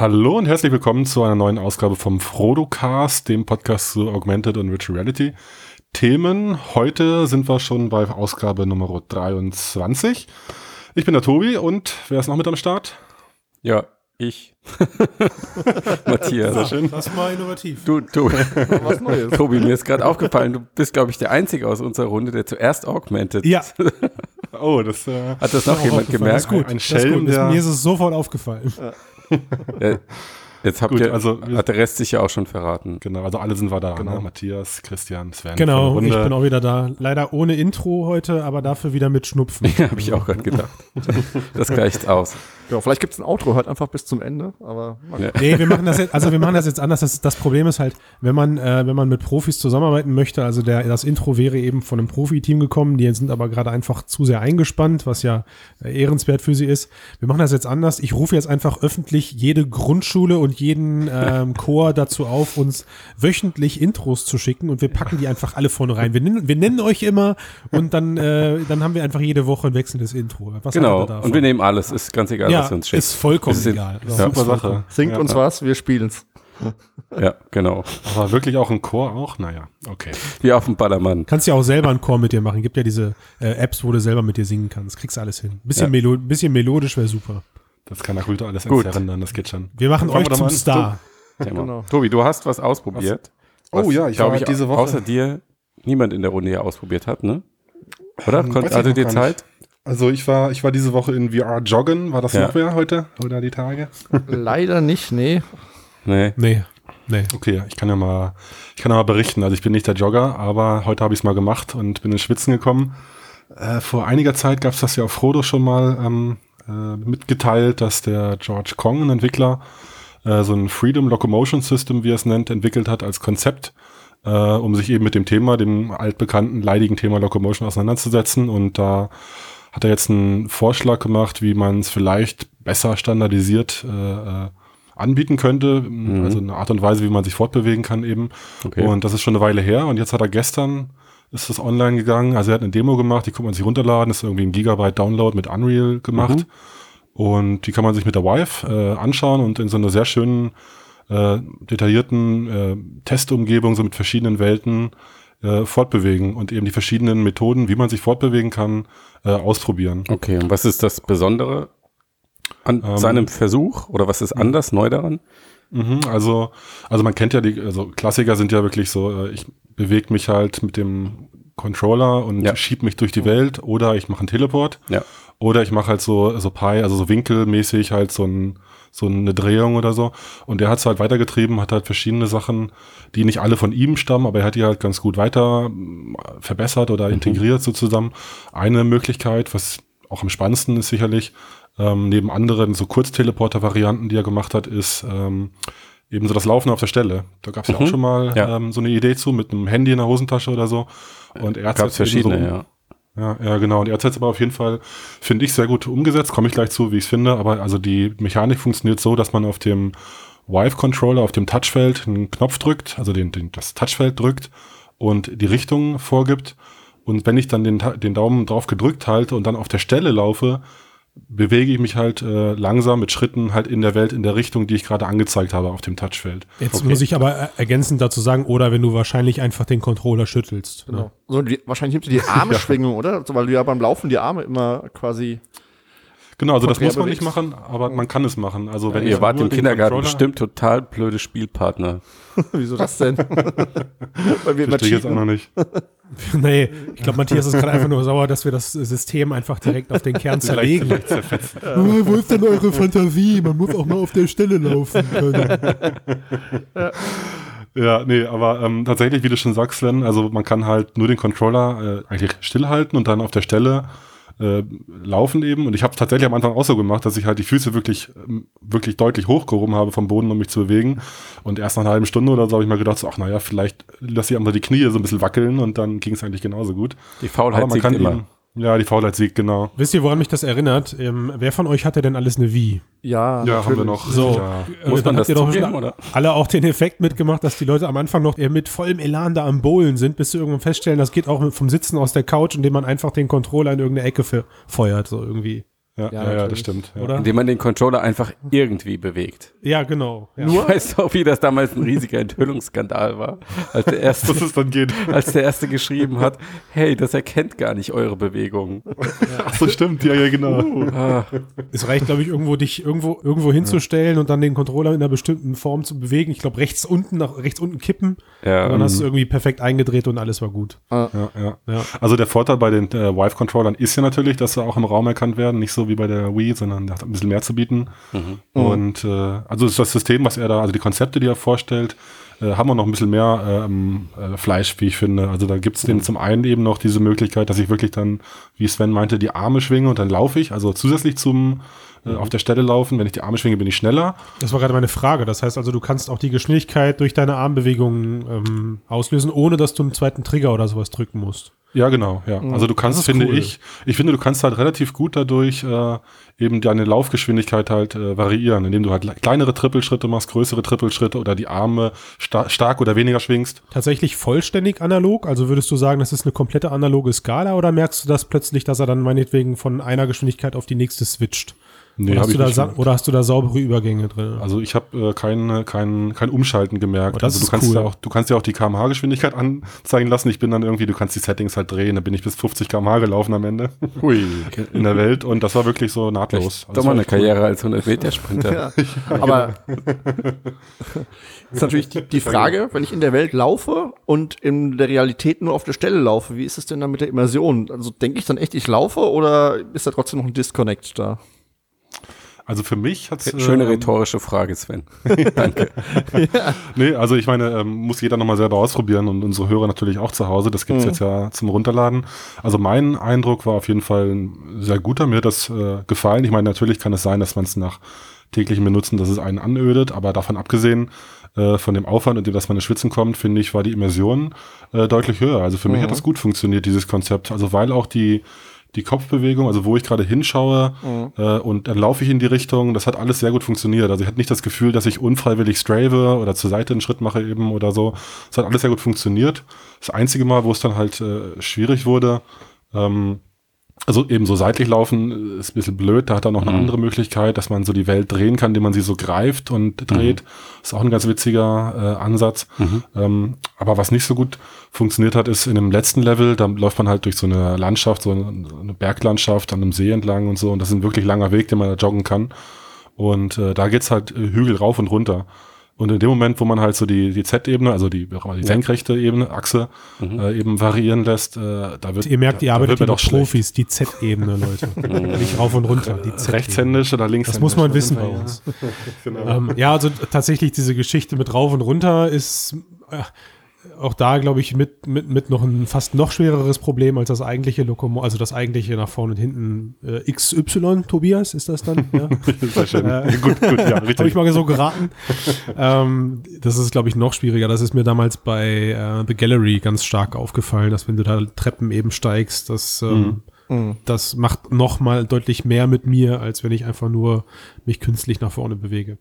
Hallo und herzlich willkommen zu einer neuen Ausgabe vom Frodocast, dem Podcast zu Augmented und Virtual Reality. Themen. Heute sind wir schon bei Ausgabe Nummer 23. Ich bin der Tobi und wer ist noch mit am Start? Ja, ich. Matthias. Sehr schön. Das war innovativ. Du, Tobi. Was Neues. Tobi, mir ist gerade aufgefallen, du bist, glaube ich, der Einzige aus unserer Runde, der zuerst Augmented. Ja. oh, das äh, hat das noch jemand gemerkt? Das ist gut. Ein Schelm, das ist gut. Mir ist es sofort aufgefallen. Ja. Jetzt habt Gut, ihr, also hat der Rest sich ja auch schon verraten. Genau, also alle sind wir da. Genau. Ne? Matthias, Christian, Sven. Genau, ich bin auch wieder da. Leider ohne Intro heute, aber dafür wieder mit Schnupfen. Ja, habe ich auch gerade gedacht. das gleicht aus. Ja, vielleicht gibt es ein Outro halt einfach bis zum Ende, aber ja. Nee, wir machen das jetzt, also wir machen das jetzt anders. Das, das Problem ist halt, wenn man, äh, wenn man mit Profis zusammenarbeiten möchte, also der, das Intro wäre eben von einem Profi-Team gekommen, die sind aber gerade einfach zu sehr eingespannt, was ja äh, ehrenswert für sie ist. Wir machen das jetzt anders. Ich rufe jetzt einfach öffentlich jede Grundschule und jeden ähm, Chor dazu auf, uns wöchentlich Intros zu schicken und wir packen die einfach alle vorne rein. Wir nennen, wir nennen euch immer und dann, äh, dann haben wir einfach jede Woche ein wechselndes Intro. Was genau, und wir nehmen alles, ist ganz egal, ja, was uns schickt. Ist vollkommen ist egal. Ja, super Sache. Singt ja, uns was, wir spielen's. Ja, genau. Aber wirklich auch ein Chor auch? Naja, okay. Wie auf dem Ballermann. Kannst ja auch selber einen Chor mit dir machen. Gibt ja diese äh, Apps, wo du selber mit dir singen kannst. Kriegst du alles hin. Bisschen, ja. Melo bisschen melodisch wäre super. Das kann Rüter alles entzerren, das geht schon. Wir machen euch zum Star. Genau. Tobi, du hast was ausprobiert. Was, oh ja, ich glaube ich diese Woche. Außer dir niemand in der Runde hier ausprobiert hat, ne? Oder? Ähm, Konnt, hatte dir Zeit? Also ich war, ich war diese Woche in VR joggen. War das ja. noch wer heute oder die Tage? Leider nicht, nee. Nee. Nee. Nee. Okay, ich kann ja mal, ich kann ja mal berichten. Also ich bin nicht der Jogger, aber heute habe ich es mal gemacht und bin ins Schwitzen gekommen. Äh, vor einiger Zeit gab es das ja auf Frodo schon mal ähm, äh, mitgeteilt, dass der George Kong, ein Entwickler, äh, so ein Freedom Locomotion System, wie er es nennt, entwickelt hat als Konzept, äh, um sich eben mit dem Thema, dem altbekannten leidigen Thema Locomotion auseinanderzusetzen. Und da hat er jetzt einen Vorschlag gemacht, wie man es vielleicht besser standardisiert äh, äh, anbieten könnte. Mhm. Also eine Art und Weise, wie man sich fortbewegen kann eben. Okay. Und das ist schon eine Weile her. Und jetzt hat er gestern ist das online gegangen. Also er hat eine Demo gemacht, die kann man sich runterladen, ist irgendwie ein Gigabyte Download mit Unreal gemacht. Mhm. Und die kann man sich mit der Vive äh, anschauen und in so einer sehr schönen, äh, detaillierten äh, Testumgebung, so mit verschiedenen Welten äh, fortbewegen und eben die verschiedenen Methoden, wie man sich fortbewegen kann, äh, ausprobieren. Okay, und was ist das Besondere an ähm, seinem Versuch oder was ist anders, neu daran? Mhm, also, also man kennt ja die, also Klassiker sind ja wirklich so, äh, ich bewege mich halt mit dem Controller und ja. schieb mich durch die Welt oder ich mache einen Teleport. Ja. Oder ich mache halt so, so Pi, also so winkelmäßig halt so, ein, so eine Drehung oder so. Und der hat es halt weitergetrieben, hat halt verschiedene Sachen, die nicht alle von ihm stammen, aber er hat die halt ganz gut weiter äh, verbessert oder mhm. integriert so zusammen. Eine Möglichkeit, was auch am spannendsten ist sicherlich, ähm, neben anderen so Kurzteleporter-Varianten, die er gemacht hat, ist ähm, eben so das Laufen auf der Stelle. Da gab es mhm. ja auch schon mal ja. Ähm, so eine Idee zu mit einem Handy in der Hosentasche oder so. Und er hat verschiedene, so, ja. Ja, ja, genau. Und er hat es aber auf jeden Fall, finde ich, sehr gut umgesetzt. Komme ich gleich zu, wie ich es finde. Aber also die Mechanik funktioniert so, dass man auf dem Vive-Controller, auf dem Touchfeld einen Knopf drückt, also den, den, das Touchfeld drückt und die Richtung vorgibt. Und wenn ich dann den, den Daumen drauf gedrückt halte und dann auf der Stelle laufe, bewege ich mich halt äh, langsam mit Schritten halt in der Welt in der Richtung, die ich gerade angezeigt habe auf dem Touchfeld. Jetzt okay. muss ich aber ergänzend dazu sagen, oder wenn du wahrscheinlich einfach den Controller schüttelst. Genau. Ne? So, die, wahrscheinlich nimmst du die Armschwingung, ja. oder? So, weil du ja beim Laufen die Arme immer quasi Genau, also das muss man nicht machen, aber man kann es machen. Also wenn ja, ihr wart im Kindergarten bestimmt total blöde Spielpartner. Wieso das denn? Weil wir Verstehe ich jetzt auch noch nicht. nee, ich glaube, Matthias ist gerade einfach nur sauer, dass wir das System einfach direkt auf den Kern zerlegen. ja. oh, wo ist denn eure Fantasie? Man muss auch mal auf der Stelle laufen können. ja. Ja, nee, aber ähm, tatsächlich, wie du schon sagst, Sven, also man kann halt nur den Controller äh, eigentlich stillhalten und dann auf der Stelle äh, laufen eben. Und ich habe tatsächlich am Anfang auch so gemacht, dass ich halt die Füße wirklich, ähm, wirklich deutlich hochgehoben habe vom Boden, um mich zu bewegen. Und erst nach einer halben Stunde oder so habe ich mal gedacht, so, ach naja, vielleicht lass ich einfach die Knie so ein bisschen wackeln und dann ging es eigentlich genauso gut. Die Faulheit Aber man kann immer. Eben, ja, die Faulheit siegt, genau. Wisst ihr, woran mich das erinnert? Ähm, wer von euch hatte denn alles eine Wii? Ja, ja haben wir noch. So, ja. Äh, muss man das zugeben, oder? Alle auch den Effekt mitgemacht, dass die Leute am Anfang noch mit vollem Elan da am Bowlen sind, bis sie irgendwann feststellen, das geht auch vom Sitzen aus der Couch, indem man einfach den Controller in irgendeine Ecke feuert, so irgendwie. Ja, Ja, ja, ja, das stimmt. Ja. Oder? Indem man den Controller einfach irgendwie bewegt. Ja, genau. Ja. Ich weiß auch, wie das damals ein riesiger Enthüllungsskandal war, als der erste, Dass es dann geht. als der erste geschrieben hat, hey, das erkennt gar nicht eure Bewegungen. Ach so, stimmt. Ja, ja, genau. Ah, Es reicht, glaube ich, irgendwo dich irgendwo, irgendwo hinzustellen und dann den Controller in einer bestimmten Form zu bewegen. Ich glaube, rechts unten, nach rechts unten kippen. ja, Und dann hast du irgendwie perfekt eingedreht und alles war gut. Ja, ja. Ja. Also der Vorteil bei den äh, Vive-Controllern ist ja natürlich, dass sie auch im Raum erkannt werden. Nicht so wie bei der Wii, sondern der hat ein bisschen mehr zu bieten. Und äh, also ist das System, was er da, also die Konzepte, die er vorstellt, äh, haben wir noch ein bisschen mehr ähm, äh, Fleisch, wie ich finde. Also da gibt's den zum einen eben noch diese Möglichkeit, dass ich wirklich dann, wie Sven meinte, die Arme schwinge und dann laufe ich. Also zusätzlich zum äh, auf der Stelle laufen. Wenn ich die Arme schwinge, bin ich schneller. Das war gerade meine Frage. Das heißt also, du kannst auch die Geschwindigkeit durch deine Armbewegungen ähm, auslösen, ohne dass du einen zweiten Trigger oder sowas drücken musst. Ja, genau, ja. Also du kannst, finde cool. ich, ich finde, du kannst halt relativ gut dadurch äh, eben deine Laufgeschwindigkeit halt äh, variieren, indem du halt le- kleinere Trippelschritte machst, größere Trippelschritte oder die Arme sta stark oder weniger schwingst. Tatsächlich vollständig analog? Also würdest du sagen, das ist eine komplette analoge Skala oder merkst du das plötzlich, dass er dann meinetwegen von einer Geschwindigkeit auf die nächste switcht? Nee, oder, hast du da oder hast du da saubere Übergänge drin? Also ich habe äh, kein, kein, kein Umschalten gemerkt. Oh, das also du ist kannst cool. ja auch, du kannst ja auch die kmh-Geschwindigkeit anzeigen lassen. Ich bin dann irgendwie, du kannst die Settings halt drehen, da bin ich bis 50 kmh gelaufen am Ende hui. in der Welt und das war wirklich so nahtlos. Also Doch das mal war eine cool. Karriere als 100-Meter-Sprinter. Aber ist natürlich die, die Frage, wenn ich in der Welt laufe und in der Realität nur auf der Stelle laufe, wie ist es denn dann mit der Immersion? Also denke ich dann echt, ich laufe oder ist da trotzdem noch ein Disconnect da? Also für mich hat's Schöne ähm, rhetorische Frage, Sven. Nee, also ich meine, ähm, muss jeder nochmal selber ausprobieren und unsere Hörer natürlich auch zu Hause. Das gibt's jetzt ja zum Runterladen. Also mein Eindruck war auf jeden Fall ein sehr guter. Mir hat das äh, gefallen. Ich meine, natürlich kann es sein, dass man es nach täglichem Benutzen, dass es einen anödet, aber davon abgesehen, äh, von dem Aufwand und dem, dass man ins Schwitzen kommt, finde ich, war die Immersion äh, deutlich höher. Also für mich hat das gut funktioniert, dieses Konzept. Also weil auch die die Kopfbewegung, also wo ich gerade hinschaue äh, und dann laufe ich in die Richtung, das hat alles sehr gut funktioniert. Also ich hatte nicht das Gefühl, dass ich unfreiwillig strave oder zur Seite einen Schritt mache eben oder so. Es hat alles sehr gut funktioniert. Das einzige Mal, wo es dann halt äh, schwierig wurde, ähm, also eben so seitlich laufen äh, ist ein bisschen blöd. Da hat er noch eine andere Möglichkeit, dass man so die Welt drehen kann, indem man sie so greift und dreht. Ist auch ein ganz witziger äh, Ansatz. Ähm, aber was nicht so gut funktioniert hat, ist in dem letzten Level, da läuft man halt durch so eine Landschaft, so eine, eine Berglandschaft an einem See entlang und so. Und das ist ein wirklich langer Weg, den man da joggen kann. Und äh, da geht's halt äh, Hügel rauf und runter. Und in dem Moment, wo man halt so die, die Z-Ebene, also die, die senkrechte Ebene, Achse, äh, eben variieren lässt, äh, da wird Ihr merkt, ihr arbeitet mit. Profis, die Z-Ebene, Leute. Nicht rauf und runter, die Z-Ebene. Rechtshändisch oder links. Das muss man wissen bei uns. Genau. Ähm, ja, also tatsächlich diese Geschichte mit rauf und runter ist äh, auch da, glaube ich, mit, mit, mit noch ein fast noch schwereres Problem als das eigentliche Lokomo, also das eigentliche nach vorne und hinten äh, XY, Tobias, ist das dann? Ja? Schön. Äh, gut, gut, ja, Habe ich richtig. mal so geraten. ähm, das ist, glaube ich, noch schwieriger. Das ist mir damals bei äh, The Gallery ganz stark aufgefallen, dass wenn du da Treppen eben steigst, das, ähm, das macht noch mal deutlich mehr mit mir, als wenn ich einfach nur mich künstlich nach vorne bewege.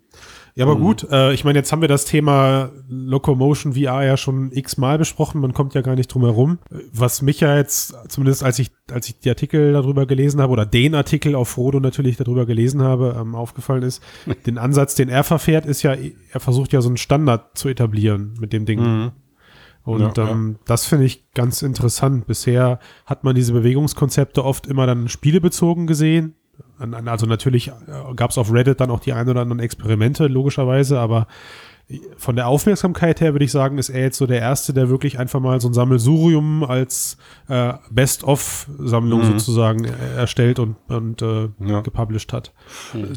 Ja, aber gut, äh, ich meine, jetzt haben wir das Thema Locomotion VR ja schon x-mal besprochen, man kommt ja gar nicht drum herum. Was mich ja jetzt, zumindest als ich, als ich die Artikel darüber gelesen habe, oder den Artikel auf Frodo natürlich darüber gelesen habe, ähm, aufgefallen ist, den Ansatz, den er verfährt, ist ja, er versucht ja so einen Standard zu etablieren mit dem Ding. Und Ja, ähm, das finde ich ganz interessant. Bisher hat man diese Bewegungskonzepte oft immer dann spielebezogen gesehen. Also natürlich gab es auf Reddit dann auch die ein oder anderen Experimente, logischerweise, aber von der Aufmerksamkeit her würde ich sagen, ist er jetzt so der Erste, der wirklich einfach mal so ein Sammelsurium als äh, Best-of-Sammlung sozusagen äh, erstellt und, und äh, Ja. gepublished hat.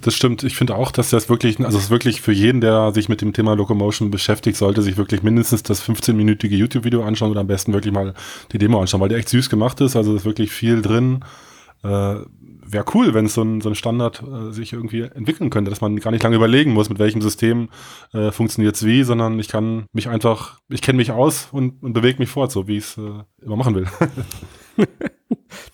Das stimmt. Ich finde auch, dass das wirklich, also es ist wirklich für jeden, der sich mit dem Thema Locomotion beschäftigt, sollte sich wirklich mindestens das 15-minütige YouTube-Video anschauen oder am besten wirklich mal die Demo anschauen, weil der echt süß gemacht ist. Also ist wirklich viel drin. Äh, Wäre cool, wenn es so ein, so ein Standard äh, sich irgendwie entwickeln könnte, dass man gar nicht lange überlegen muss, mit welchem System äh, funktioniert es wie, sondern ich kann mich einfach, ich kenne mich aus und, und bewege mich fort, so wie ich es äh, immer machen will.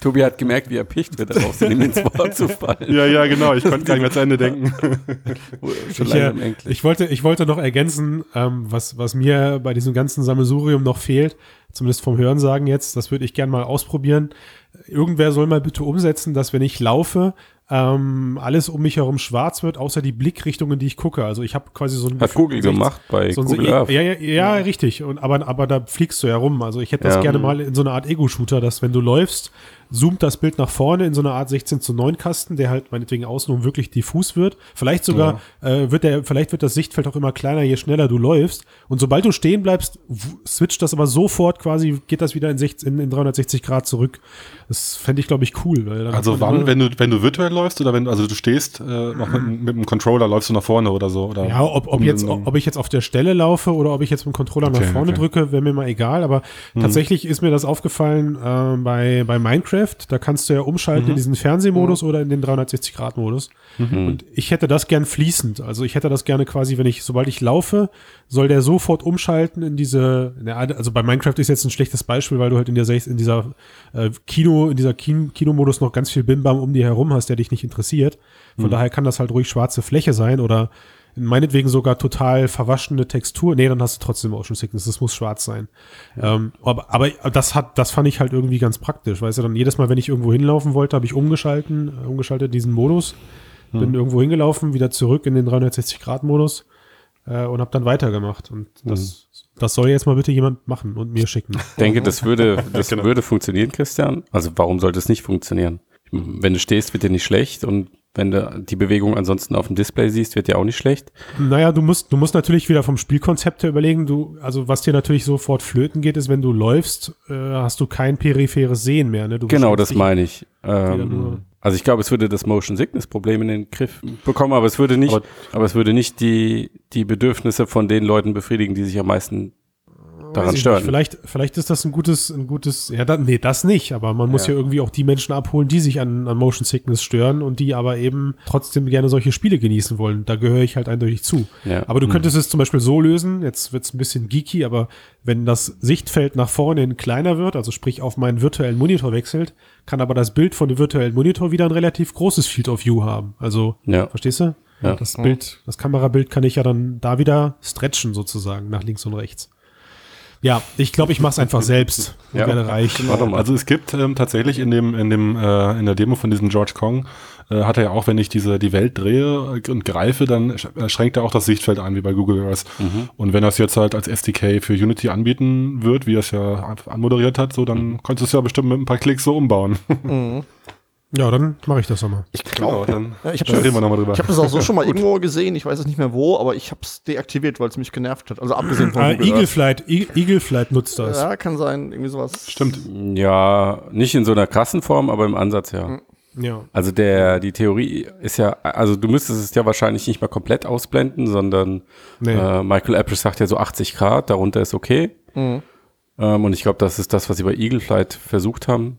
Tobi hat gemerkt, wie er picht wird, darauf ihm ins Wort zu fallen. ja, ja, genau. Ich konnte gar nicht mehr zu Ende denken. Schon Ich, äh, ich, wollte, ich wollte noch ergänzen, ähm, was, was mir bei diesem ganzen Sammelsurium noch fehlt, zumindest vom Hörensagen jetzt, das würde ich gern mal ausprobieren. Irgendwer soll mal bitte umsetzen, dass wenn ich laufe, ähm, alles um mich herum schwarz wird, außer die Blickrichtung, in die ich gucke. Also ich habe quasi so ein Hat Google gemacht bei so Google Earth. ja, ja, ja, richtig. Und, aber, aber da fliegst du ja rum. Also ich hätte das Ja. gerne mal in so einer Art Ego-Shooter, dass wenn du läufst, zoomt das Bild nach vorne in so einer Art 16 zu 9 Kasten, der halt meinetwegen außenrum wirklich diffus wird. Vielleicht sogar äh, wird der, vielleicht wird das Sichtfeld auch immer kleiner, je schneller du läufst. Und sobald du stehen bleibst, switcht das aber sofort quasi, geht das wieder in, 60, in, in 360 Grad zurück. Das fände ich, glaube ich, cool. Also wann, wenn du, wenn du virtuell läufst oder wenn, also du stehst äh, noch mit, mit dem Controller, läufst du nach vorne oder so? Oder Ja, ob, ob, um- jetzt, um- ob ich jetzt auf der Stelle laufe oder ob ich jetzt mit dem Controller nach Okay, vorne okay. drücke, wäre mir mal egal. Aber tatsächlich ist mir das aufgefallen äh, bei, bei Minecraft. Da kannst du ja umschalten in diesen Fernsehmodus oder in den 360-Grad-Modus. Und ich hätte das gern fließend. Also ich hätte das gerne quasi, wenn ich, sobald ich laufe, soll der sofort umschalten in diese, also bei Minecraft ist jetzt ein schlechtes Beispiel, weil du halt in, der, in dieser äh, Kino, in dieser Kin Kinomodus noch ganz viel Bimbam um dir herum hast, der dich nicht interessiert. Von daher kann das halt ruhig schwarze Fläche sein oder meinetwegen sogar total verwaschene Textur. Nee, dann hast du trotzdem Motion Sickness. Das muss schwarz sein. Ähm, aber, aber das hat, das fand ich halt irgendwie ganz praktisch. Weißt du, dann jedes Mal, wenn ich irgendwo hinlaufen wollte, habe ich umgeschalten, äh, umgeschaltet diesen Modus. Bin irgendwo hingelaufen, wieder zurück in den 360-Grad-Modus äh, und habe dann weitergemacht. Und das, das soll jetzt mal bitte jemand machen und mir schicken. Ich denke, das würde, das Genau. würde funktionieren, Christian. Also warum sollte es nicht funktionieren? Wenn du stehst, wird dir nicht schlecht und wenn du die Bewegung ansonsten auf dem Display siehst, wird dir auch nicht schlecht. Naja, du musst, du musst natürlich wieder vom Spielkonzept her überlegen, du, also was dir natürlich sofort flöten geht, ist, wenn du läufst, äh, hast du kein peripheres Sehen mehr. Ne? Du Genau, das meine ich. Ähm, also ich glaube, es würde das Motion Sickness Problem in den Griff bekommen, aber es würde nicht, Aber- aber, es würde nicht die, die Bedürfnisse von den Leuten befriedigen, die sich am meisten daran stören. Nicht. Vielleicht, vielleicht ist das ein gutes, ein gutes, ja, da, nee, das nicht, aber man muss ja. Ja. irgendwie auch die Menschen abholen, die sich an, an Motion Sickness stören und die aber eben trotzdem gerne solche Spiele genießen wollen. Da gehöre ich halt eindeutig zu. Ja. Aber du könntest es zum Beispiel so lösen, jetzt wird's ein bisschen geeky, aber wenn das Sichtfeld nach vorne hin kleiner wird, also sprich auf meinen virtuellen Monitor wechselt, kann aber das Bild von dem virtuellen Monitor wieder ein relativ großes Field of View haben. Also, Ja. verstehst du? Ja. Das Bild, das Kamerabild kann ich ja dann da wieder stretchen sozusagen nach links und rechts. Ja, ich glaube, ich mache es einfach selbst Ja. werde reich. Warte mal. Also es gibt ähm, tatsächlich in dem in dem äh, in der Demo von diesem George Kong äh, hat er ja auch, wenn ich diese die Welt drehe und greife, dann äh, schränkt er auch das Sichtfeld ein wie bei Google Earth. Und wenn das jetzt halt als SDK für Unity anbieten wird, wie er es ja anmoderiert hat, so dann könntest du es ja bestimmt mit ein paar Klicks so umbauen. Ja, dann mache ich das nochmal. Ich glaube, dann, Ja, ich hab dann das- reden wir nochmal drüber. ich habe das auch so schon mal irgendwo gesehen. Ich weiß es nicht mehr wo, aber ich habe es deaktiviert, weil es mich genervt hat. Also abgesehen von Äh, Google Eagle. Flight, E- Eagle Flight nutzt das. Ja, kann sein, irgendwie sowas. Stimmt. Ja, nicht in so einer krassen Form, aber im Ansatz ja. Ja. Also der, die Theorie ist ja, also du müsstest es ja wahrscheinlich nicht mal komplett ausblenden, sondern Nee. äh, Michael Apple sagt ja so 80 Grad, darunter ist okay. Mhm. Ähm, und ich glaube, das ist das, was sie bei Eagle Flight versucht haben.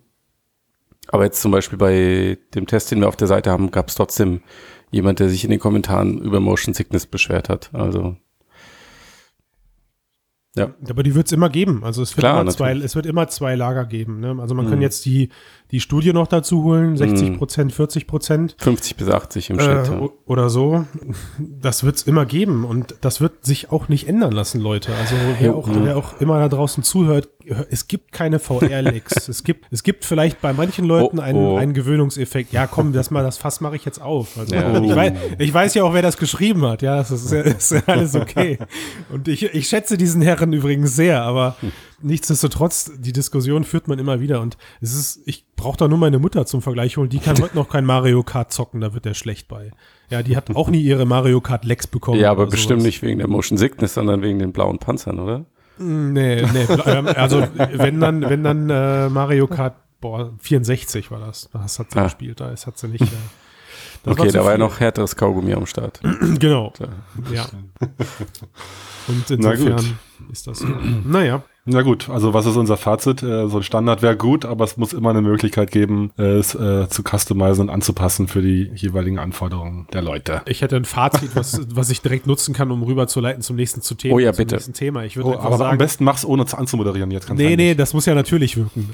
Aber jetzt zum Beispiel bei dem Test, den wir auf der Seite haben, gab es trotzdem jemand, der sich in den Kommentaren über Motion Sickness beschwert hat. Also ja, Aber die wird es immer geben. Also es wird, Klar, immer, zwei, es wird immer zwei Lager geben. Ne? Also man Mhm. kann jetzt die, die Studie noch dazu holen, 60 Prozent, 40 Prozent. 50 bis 80 im Äh, Schnitt. ja. oder so. Das wird es immer geben und das wird sich auch nicht ändern lassen, Leute. Also wer auch, wer auch immer da draußen zuhört, hör- es gibt keine VR-Licks. es gibt, es gibt vielleicht bei manchen Leuten Oh, einen, oh. einen Gewöhnungseffekt. Ja, komm, das mal, das Fass mache ich jetzt auf. Also, Ja. ich, weiß, ich weiß ja auch, wer das geschrieben hat. Ja, das ist, ja- ist alles okay. Und ich, ich schätze diesen Herren übrigens sehr, aber nichtsdestotrotz, die Diskussion führt man immer wieder und es ist, ich brauche da nur meine Mutter zum Vergleich holen. Die kann heute noch kein Mario Kart zocken, da wird der schlecht bei. Ja, die hat auch nie ihre Mario Kart Lecks bekommen. Ja, aber bestimmt sowas. nicht wegen der Motion Sickness, sondern wegen den blauen Panzern, oder? Nee, nee, ähm, also wenn dann, wenn dann äh, Mario Kart, boah, 64 war das. Das hat sie Ah. gespielt, da ist- hat sie nicht. Äh, das okay, zu da war ja viel. noch härteres Kaugummi am Start. Genau, ja. Und Na gut. insofern ist das so. Naja, Na gut, also was ist unser Fazit? Äh, so ein Standard wäre gut, aber es muss immer eine Möglichkeit geben, es äh, zu customizen und anzupassen für die jeweiligen Anforderungen der Leute. ich hätte ein Fazit, was, was ich direkt nutzen kann, um rüberzuleiten zum nächsten zu Thema. Oh ja, zum bitte. nächsten Thema. Ich würde Oh, aber am sagen, besten mach's ohne es anzumoderieren jetzt. Nee, nee, das muss ja natürlich wirken.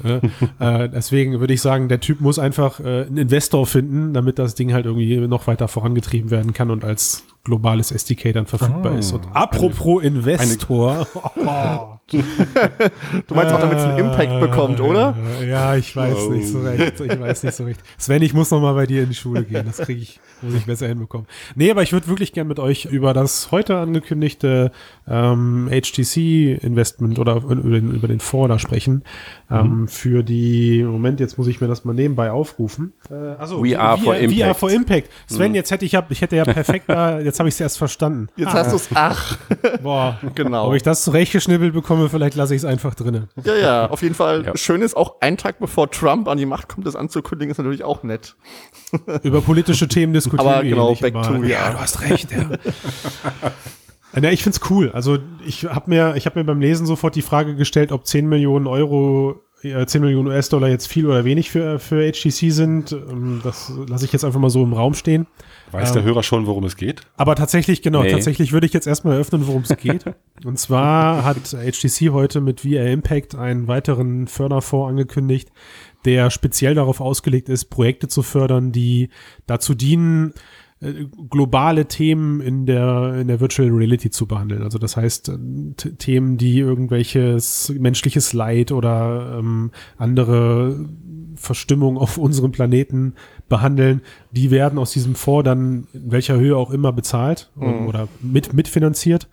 äh, äh, deswegen würde ich sagen, der Typ muss einfach äh, einen Investor finden, damit das Ding halt irgendwie noch weiter vorangetrieben werden kann und als globales SDK dann verfügbar Ah, ist. Und apropos Investor. Du meinst auch, damit es einen Impact bekommt, oder? Ja, ich weiß nicht so recht. Ich weiß nicht so recht. Sven, ich muss noch mal bei dir in die Schule gehen. Das kriege ich, muss ich besser hinbekommen. Nee, aber ich würde wirklich gern mit euch über das heute angekündigte ähm, HTC-Investment oder über den, über den Fonds da sprechen. Ähm, für die, Moment, jetzt muss ich mir das mal nebenbei aufrufen. Äh, also, We are for VR Impact. for Impact. Sven, jetzt hätte ich, hab, ich hätte ja perfekt da, jetzt habe ich es erst verstanden. Jetzt hast du es, ach, Boah, genau. ob ich das zurechtgeschnibbelt bekomme, vielleicht lasse ich es einfach drinnen. Ja, ja, auf jeden Fall. Ja. Schön ist auch, einen Tag bevor Trump an die Macht kommt, das anzukündigen, ist natürlich auch nett. Über politische Themen diskutieren Aber wir genau, nicht, back aber, to ja, VR. du hast recht, ja. Ja, ich find's cool. Also ich habe mir, ich habe mir beim Lesen sofort die Frage gestellt, ob 10 Millionen Euro, äh, 10 Millionen US-Dollar jetzt viel oder wenig für, für HTC sind. Ähm, Das lasse ich jetzt einfach mal so im Raum stehen. Weiß Ähm, der Hörer schon, worum es geht? Aber tatsächlich, genau, Nee. tatsächlich würde ich jetzt erstmal eröffnen, worum es geht. Und zwar hat HTC heute mit VR Impact einen weiteren Förderfonds angekündigt, der speziell darauf ausgelegt ist, Projekte zu fördern, die dazu dienen, globale Themen in der, in der Virtual Reality zu behandeln. Also das heißt, äh, Themen, die irgendwelches menschliches Leid oder ähm, andere Verstimmung auf unserem Planeten behandeln, die werden aus diesem Fonds dann in welcher Höhe auch immer bezahlt Mhm. oder mit, mitfinanziert.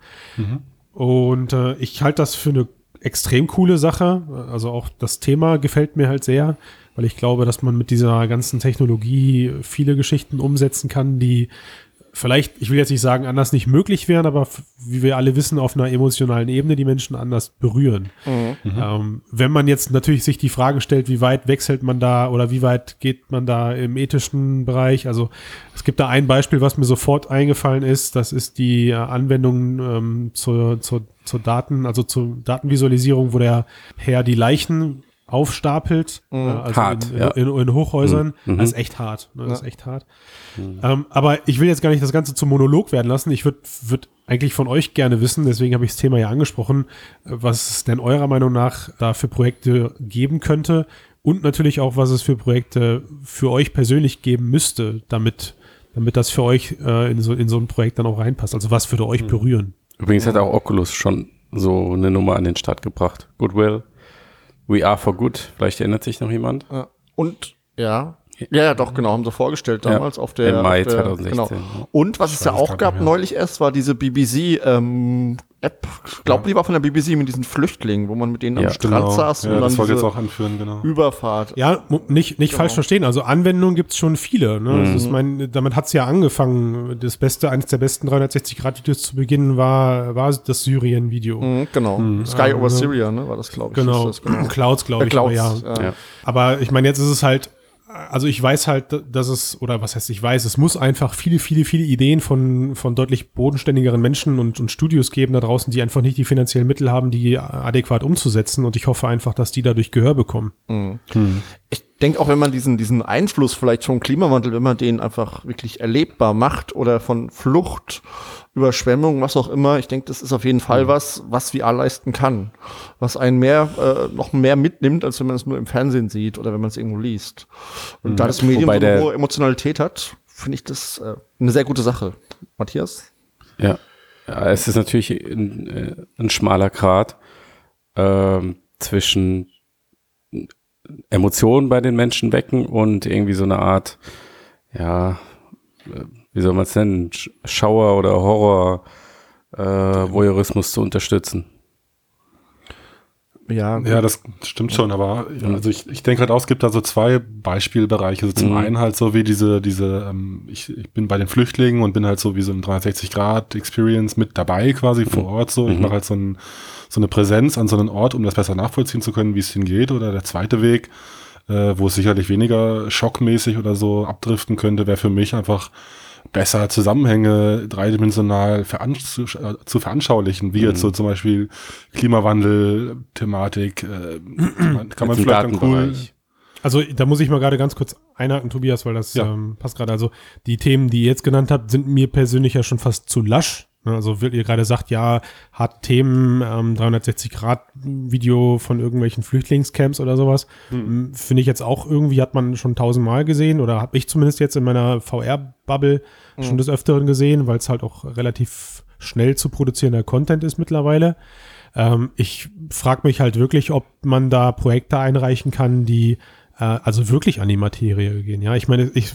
Und äh, ich halte das für eine extrem coole Sache. Also auch das Thema gefällt mir halt sehr, weil ich glaube, dass man mit dieser ganzen Technologie viele Geschichten umsetzen kann, die vielleicht, ich will jetzt nicht sagen, anders nicht möglich wären, aber wie wir alle wissen, auf einer emotionalen Ebene die Menschen anders berühren. Ähm, wenn man jetzt natürlich sich die Frage stellt, wie weit wechselt man da oder wie weit geht man da im ethischen Bereich? Also es gibt da ein Beispiel, was mir sofort eingefallen ist. Das ist die äh, Anwendung ähm, zur, zur, zur Daten, also zur Datenvisualisierung, wo der Herr die Leichen aufstapelt, äh, also Hart, in, in, ja. in, in Hochhäusern. Mhm. Das ist echt hart. Ne? Das ist echt hart. Ähm, aber ich will jetzt gar nicht das Ganze zum Monolog werden lassen. Ich würde würd eigentlich von euch gerne wissen, deswegen habe ich das Thema ja angesprochen, was es denn eurer Meinung nach da für Projekte geben könnte und natürlich auch, was es für Projekte für euch persönlich geben müsste, damit, damit das für euch äh, in, so, in so ein Projekt dann auch reinpasst. Also was würde euch berühren? Übrigens hat auch Oculus schon so eine Nummer an den Start gebracht. Goodwill. We are for good. Vielleicht erinnert sich noch jemand. Und, ja. Ja, ja, doch, genau, haben sie vorgestellt Ja, damals auf der. im Mai der, 2016, Genau. ja. Und was es ja es auch gab neulich erst, war diese BBC-App. ich glaube, die war von der BBC mit diesen Flüchtlingen, wo man mit denen Ja, am Strand saß Ja, und das dann wollte ich diese jetzt auch anführen, genau. Überfahrt. Ja, nicht, nicht falsch verstehen. Also Anwendungen gibt's schon viele. Ne? Also ich meine, damit hat's ja angefangen. Das beste, eines der besten 360-Grad-Videos zu Beginn war, war das Syrien-Video. Mhm, genau. Sky over Syria, ne, war das, glaube ich. Genau. Das, genau. Clouds, glaube Äh, ich. Clouds, aber ja. ja. Ja. Aber ich meine, jetzt ist es halt, also ich weiß halt, dass es, oder was heißt ich weiß, es muss einfach viele, viele, viele Ideen von, von deutlich bodenständigeren Menschen und, und Studios geben da draußen, die einfach nicht die finanziellen Mittel haben, die adäquat umzusetzen. Und ich hoffe einfach, dass die dadurch Gehör bekommen. Ich denke auch, wenn man diesen, diesen Einfluss vielleicht vom Klimawandel, wenn man den einfach wirklich erlebbar macht oder von Flucht, Überschwemmung, was auch immer, ich denke, das ist auf jeden Mhm. Fall was, was VR leisten kann. Was einen mehr, äh, noch mehr mitnimmt, als wenn man es nur im Fernsehen sieht oder wenn man es irgendwo liest. Und da das Medium Mhm. Wobei so eine der- hohe Emotionalität hat, finde ich das äh, eine sehr gute Sache. Matthias? Ja. ja es ist natürlich ein, äh, ein schmaler Grat ähm, zwischen Emotionen bei den Menschen wecken und irgendwie so eine Art, ja, wie soll man es nennen, Sch- Schauer oder Horror äh, Voyeurismus zu unterstützen. Ja, Ja, das stimmt schon, aber ja, also ich, ich denke halt auch, es gibt da so zwei Beispielbereiche. Also zum Mhm. einen halt so wie diese, diese, ähm, ich, ich bin bei den Flüchtlingen und bin halt so wie so ein 360-Grad-Experience mit dabei quasi vor Ort so. Ich Mhm. mache halt so, ein, so eine Präsenz an so einem Ort, um das besser nachvollziehen zu können, wie es hingeht. Oder der zweite Weg, äh, wo es sicherlich weniger schockmäßig oder so abdriften könnte, wäre für mich einfach besser Zusammenhänge dreidimensional veransch zu, äh, zu veranschaulichen, wie jetzt so zum Beispiel Klimawandel-Thematik, äh, kann man, kann man vielleicht dann cool. Also da muss ich mal gerade ganz kurz einhaken, Tobias, weil das Ja. ähm, passt gerade. Also die Themen, die ihr jetzt genannt habt, sind mir persönlich ja schon fast zu lasch. Ne, Also wie ihr gerade sagt, ja, hat Themen, ähm, 360-Grad-Video von irgendwelchen Flüchtlingscamps oder sowas. Hm. Finde ich jetzt auch irgendwie, hat man schon tausendmal gesehen oder habe ich zumindest jetzt in meiner VR-Bubble schon des Öfteren gesehen, weil es halt auch relativ schnell zu produzierender Content ist mittlerweile. Ähm, ich frage mich halt wirklich, ob man da Projekte einreichen kann, die also wirklich an die Materie gehen. Ja, ich meine, ich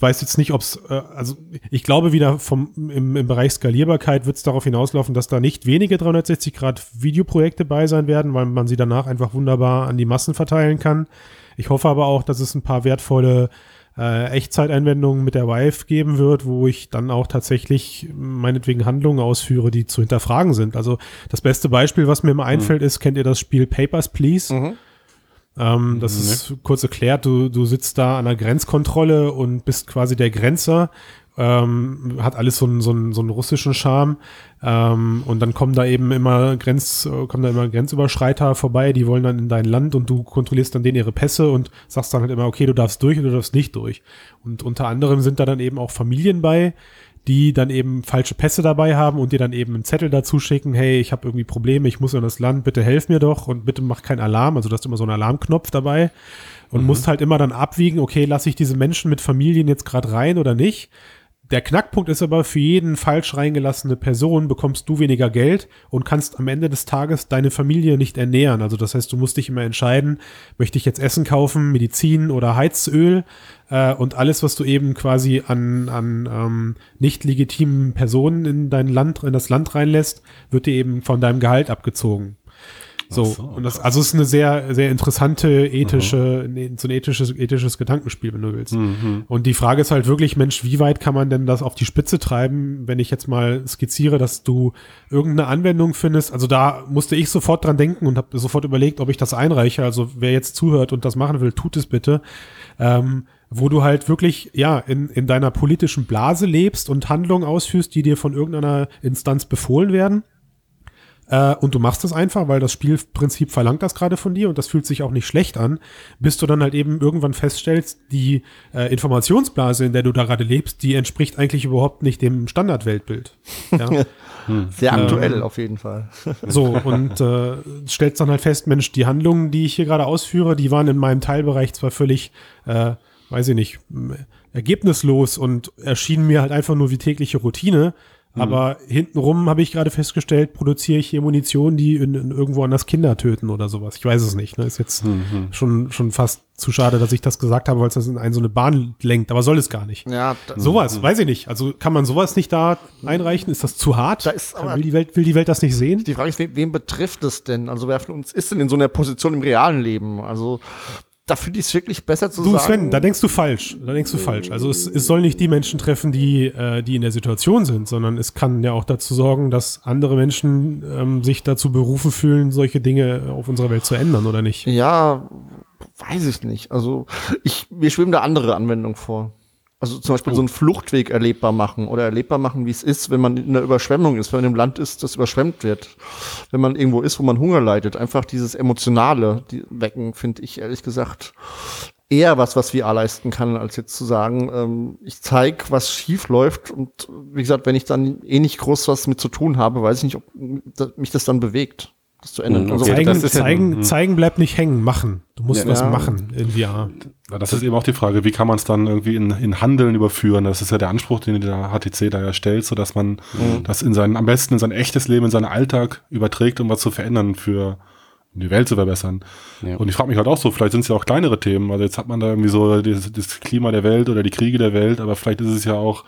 weiß jetzt nicht, ob es, äh, also ich glaube wieder vom im, im Bereich Skalierbarkeit wird es darauf hinauslaufen, dass da nicht wenige 360 Grad Videoprojekte bei sein werden, weil man sie danach einfach wunderbar an die Massen verteilen kann. Ich hoffe aber auch, dass es ein paar wertvolle äh, Echtzeiteinwendungen mit der Vive geben wird, wo ich dann auch tatsächlich meinetwegen Handlungen ausführe, die zu hinterfragen sind. Also das beste Beispiel, was mir immer einfällt, ist, kennt ihr das Spiel Papers, Please? Ähm, das ist kurz erklärt, du, du sitzt da an der Grenzkontrolle und bist quasi der Grenzer. Ähm, hat alles so einen, so einen, so einen russischen Charme. Ähm, und dann kommen da eben immer Grenz, äh, kommen da immer Grenzüberschreiter vorbei, die wollen dann in dein Land und du kontrollierst dann denen ihre Pässe und sagst dann halt immer, okay, du darfst durch oder du darfst nicht durch. Und unter anderem sind da dann eben auch Familien bei, die dann eben falsche Pässe dabei haben und dir dann eben einen Zettel dazu schicken, hey, ich habe irgendwie Probleme, ich muss in das Land, bitte helf mir doch und bitte mach keinen Alarm. Also du hast immer so einen Alarmknopf dabei und musst halt immer dann abwiegen, okay, lasse ich diese Menschen mit Familien jetzt gerade rein oder nicht. Der Knackpunkt ist aber, für jeden falsch reingelassene Person bekommst du weniger Geld und kannst am Ende des Tages deine Familie nicht ernähren. Also das heißt, du musst dich immer entscheiden, möchte ich jetzt Essen kaufen, Medizin oder Heizöl äh, und alles, was du eben quasi an, an ähm, nicht legitimen Personen in dein Land, in das Land reinlässt, wird dir eben von deinem Gehalt abgezogen. So, so, und das, also es ist eine sehr, sehr interessante ethische, ne, so ein ethisches, ethisches Gedankenspiel, wenn du willst. Mhm. Und die Frage ist halt wirklich, Mensch, wie weit kann man denn das auf die Spitze treiben, wenn ich jetzt mal skizziere, dass du irgendeine Anwendung findest? Also da musste ich sofort dran denken und habe sofort überlegt, ob ich das einreiche. Also wer jetzt zuhört und das machen will, tut es bitte. Ähm, wo du halt wirklich, ja, in, in deiner politischen Blase lebst und Handlungen ausführst, die dir von irgendeiner Instanz befohlen werden. Äh, und du machst es einfach, weil das Spielprinzip verlangt das gerade von dir und das fühlt sich auch nicht schlecht an, bis du dann halt eben irgendwann feststellst, die äh, Informationsblase, in der du da gerade lebst, die entspricht eigentlich überhaupt nicht dem Standardweltbild. Ja? Sehr aktuell auf jeden Fall. so, und äh, stellst dann halt fest, Mensch, die Handlungen, die ich hier gerade ausführe, die waren in meinem Teilbereich zwar völlig, äh, weiß ich nicht, ergebnislos und erschienen mir halt einfach nur wie tägliche Routine. Aber hintenrum habe ich gerade festgestellt, produziere ich hier Munition, die in, in irgendwo anders Kinder töten oder sowas. Ich weiß es nicht. Ne? Ist jetzt schon, schon fast zu schade, dass ich das gesagt habe, weil es das in eine so eine Bahn lenkt. Aber soll es gar nicht. Ja, da, Sowas, weiß ich nicht. Also kann man sowas nicht da einreichen? Ist das zu hart? Da ist will, die Welt, will die Welt das nicht sehen? die Frage ist, wen, wen betrifft es denn? Also wer von uns ist denn in so einer Position im realen Leben? Also da finde ich es wirklich besser zu Du sagen. Sven, da denkst du falsch. Da denkst du falsch. Also es, es soll nicht die Menschen treffen, die, äh, die in der Situation sind, sondern es kann ja auch dazu sorgen, dass andere Menschen ähm, sich dazu berufen fühlen, solche Dinge auf unserer Welt zu ändern, oder nicht? Ja, weiß ich nicht. Also ich, mir schweben da andere Anwendungen vor. Also zum Beispiel so einen Fluchtweg erlebbar machen oder erlebbar machen, wie es ist, wenn man in einer Überschwemmung ist, wenn man im Land ist, das überschwemmt wird. Wenn man irgendwo ist, wo man Hunger leidet. Einfach dieses Emotionale die wecken, finde ich ehrlich gesagt eher was, was VR leisten kann, als jetzt zu sagen, ähm, ich zeig, was schief läuft und wie gesagt, wenn ich dann eh nicht groß was mit zu tun habe, weiß ich nicht, ob mich das dann bewegt, das zu ändern. Mhm, Also, okay. Zeigen, das ist ja- zeigen, mhm. zeigen bleibt nicht hängen, machen. Du musst Ja. was Ja. machen in VR. Ja, das ist eben auch die Frage, wie kann man es dann irgendwie in, in Handeln überführen? Das ist ja der Anspruch, den der HTC da ja stellt, so dass man das in sein, am besten in sein echtes Leben, in seinen Alltag überträgt, um was zu verändern für um die Welt zu verbessern. Ja. Und ich frage mich halt auch so, vielleicht sind es ja auch kleinere Themen. Also jetzt hat man da irgendwie so das, das Klima der Welt oder die Kriege der Welt, aber vielleicht ist es ja auch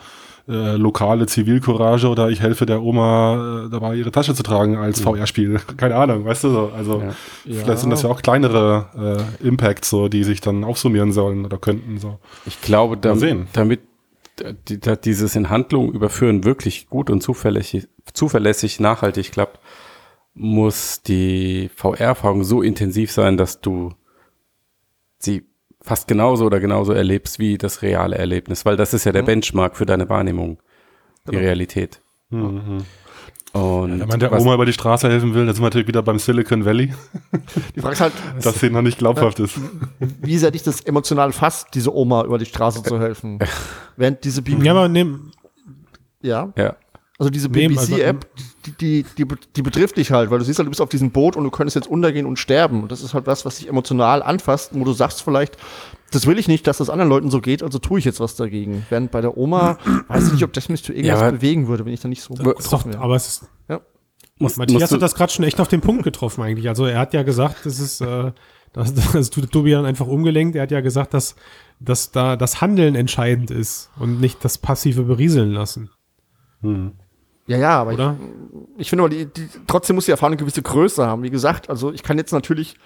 äh, lokale Zivilcourage oder ich helfe der Oma äh, dabei, ihre Tasche zu tragen als VR-Spiel. Keine Ahnung, weißt du so. Also Ja. vielleicht Ja. sind das ja auch kleinere äh, Impacts, so, die sich dann aufsummieren sollen oder könnten. So. Ich glaube, Mal damit, sehen. damit die, da dieses in Handlung überführen wirklich gut und zuverlässig, zuverlässig nachhaltig klappt, muss die VR-Erfahrung so intensiv sein, dass du sie fast genauso oder genauso erlebst wie das reale Erlebnis, weil das ist ja der Benchmark für deine Wahrnehmung, die Realität. Und Wenn man der was- Oma über die Straße helfen will, dann sind wir natürlich wieder beim Silicon Valley, die Frage ist halt, dass sie noch nicht glaubhaft ist. wie sehr dich das emotional fasst, diese Oma über die Straße zu helfen. Während diese Bibi, Ja, aber nehm, ja, ja, Also diese also- BBC-App, die, die, die, die betrifft dich halt, weil du siehst halt, du bist auf diesem Boot und du könntest jetzt untergehen und sterben. Und das ist halt was, was dich emotional anfasst, wo du sagst vielleicht, das will ich nicht, dass das anderen Leuten so geht, also tue ich jetzt was dagegen. Während bei der Oma, weiß ich nicht, ob das mich zu irgendwas Ja, bewegen würde, wenn ich da nicht so Ist doch, wäre. aber es ist, Muss, Matthias hat das gerade schon echt auf den Punkt getroffen eigentlich. Also er hat ja gesagt, das ist, äh, das, das tut Tobi dann einfach umgelenkt. Er hat ja gesagt, dass, dass da das Handeln entscheidend ist und nicht das passive Berieseln lassen, Ja, ja, aber oder? ich, ich finde aber, die, die, trotzdem muss die Erfahrung eine gewisse Größe haben. Wie gesagt, also ich kann jetzt natürlich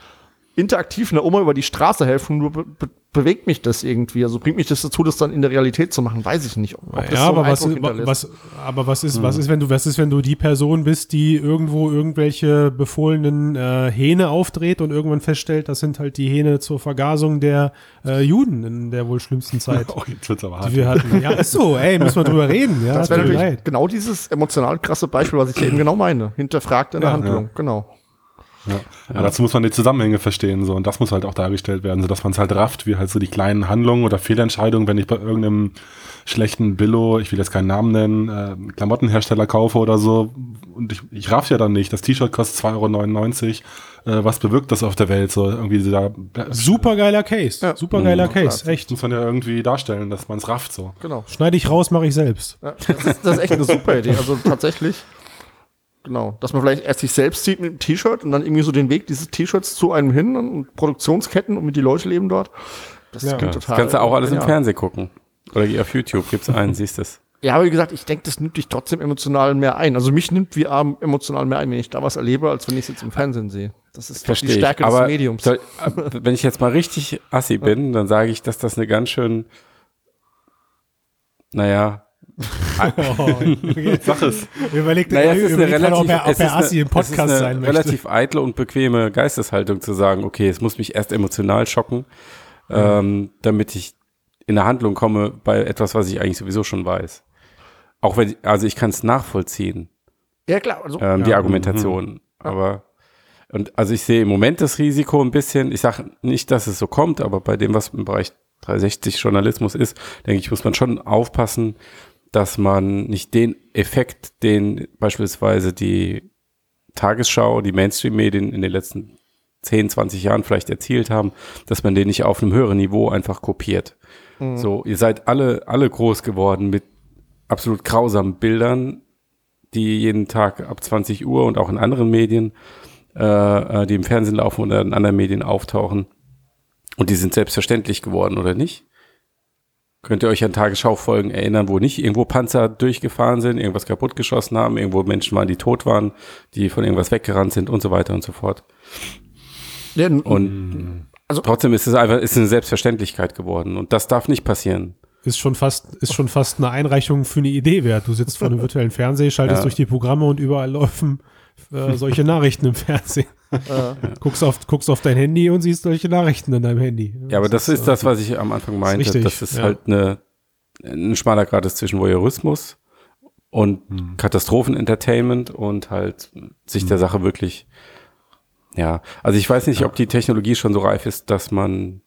interaktiv einer Oma über die Straße helfen, nur be be bewegt mich das irgendwie. Also bringt mich das dazu, das dann in der Realität zu machen, weiß ich nicht. Ob das ja, so aber was, was, aber was ist, was ist, wenn du, was ist, wenn du die Person bist, die irgendwo irgendwelche befohlenen äh, Hähne aufdreht und irgendwann feststellt, das sind halt die Hähne zur Vergasung der äh, Juden in der wohl schlimmsten Zeit, Oh, jetzt wird's aber hart. die wir hatten. Ja, ist so, ey, müssen wir drüber reden. Ja, Das wäre natürlich leid. genau dieses emotional krasse Beispiel, was ich eben genau meine. Hinterfragt in der Ja, Handlung, genau. Ja. Ja, dazu muss man die Zusammenhänge verstehen, so, und das muss halt auch dargestellt werden, so dass man es halt rafft, wie halt so die kleinen Handlungen oder Fehlentscheidungen, wenn ich bei irgendeinem schlechten Billo, ich will jetzt keinen Namen nennen, äh, Klamottenhersteller kaufe oder so, und ich, ich raff ja dann nicht, das T-Shirt kostet 2,99 Euro, äh, was bewirkt das auf der Welt, so irgendwie da, Super geiler Case. Ja. Super geiler Mhm. Case, echt. muss man ja irgendwie darstellen, dass man es rafft, so. Genau. Schneide ich raus, mache ich selbst. Ja, das, ist, das ist echt eine super Idee. Also tatsächlich, genau, dass man vielleicht erst sich selbst sieht mit dem T-Shirt und dann irgendwie so den Weg dieses T-Shirts zu einem hin und Produktionsketten und mit die Leute leben dort. Das Ja. klingt das total. kannst du auch alles im genial. Fernsehen gucken. Oder geh auf YouTube, gibt's einen, siehst es. Ja, aber wie gesagt, ich denke, das nimmt dich trotzdem emotional mehr ein. Also mich nimmt VR emotional mehr ein, wenn ich da was erlebe, als wenn ich es jetzt im Fernsehen sehe. Das ist doch die ich. Stärke Aber des Mediums. soll, wenn ich jetzt mal richtig assi bin, dann sage ich, dass das eine ganz schön, naja, Sag es. Überlegt, naja, es ist eine relativ, ob er, ob es er ist Assi eine, im Podcast es ist eine sein möchte. relativ eitle und bequeme Geisteshaltung zu sagen, okay, es muss mich erst emotional schocken, ähm, damit ich in eine Handlung komme bei etwas, was ich eigentlich sowieso schon weiß. Auch wenn, also ich kann es nachvollziehen, ja, klar. Also, ähm, die Ja. Argumentation. Aber und also ich sehe im Moment das Risiko ein bisschen. Ich sage nicht, dass es so kommt, aber bei dem, was im Bereich 360 Journalismus ist, denke ich, muss man schon aufpassen, dass man nicht den Effekt, den beispielsweise die Tagesschau, die Mainstream-Medien in den letzten 10, 20 Jahren vielleicht erzielt haben, dass man den nicht auf einem höheren Niveau einfach kopiert. So, ihr seid alle, alle groß geworden mit absolut grausamen Bildern, die jeden Tag ab 20 Uhr und auch in anderen Medien, äh, äh, die im Fernsehen laufen oder in anderen Medien auftauchen. Und die sind selbstverständlich geworden, oder nicht? Könnt ihr euch an Tagesschau-Folgen erinnern, wo nicht irgendwo Panzer durchgefahren sind, irgendwas kaputtgeschossen haben, irgendwo Menschen waren, die tot waren, die von irgendwas weggerannt sind und so weiter und so fort. ja, Und Also- trotzdem ist es einfach ist eine Selbstverständlichkeit geworden und das darf nicht passieren. ist schon fast, ist schon fast eine Einreichung für eine Idee wert. Du sitzt vor einem virtuellen Fernseher, schaltest Ja. durch die Programme und überall laufen äh, solche Nachrichten im Fernsehen. Äh, Guckst auf, guckst auf dein Handy und siehst solche Nachrichten in deinem Handy. Ja, aber das ist äh, das, was ich am Anfang meinte. richtig, das ist ja. halt eine, ein schmaler Grad ist zwischen Voyeurismus und Hm. Katastrophenentertainment und halt sich der Sache wirklich, ja, also ich weiß nicht, ob die Technologie schon so reif ist, dass man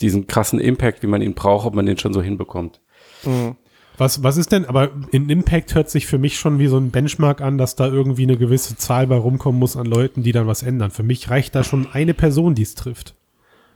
diesen krassen Impact, wie man ihn braucht, ob man den schon so hinbekommt. Was, was ist denn, aber in Impact hört sich für mich schon wie so ein Benchmark an, dass da irgendwie eine gewisse Zahl bei rumkommen muss an Leuten, die dann was ändern. Für mich reicht da schon eine Person, die es trifft.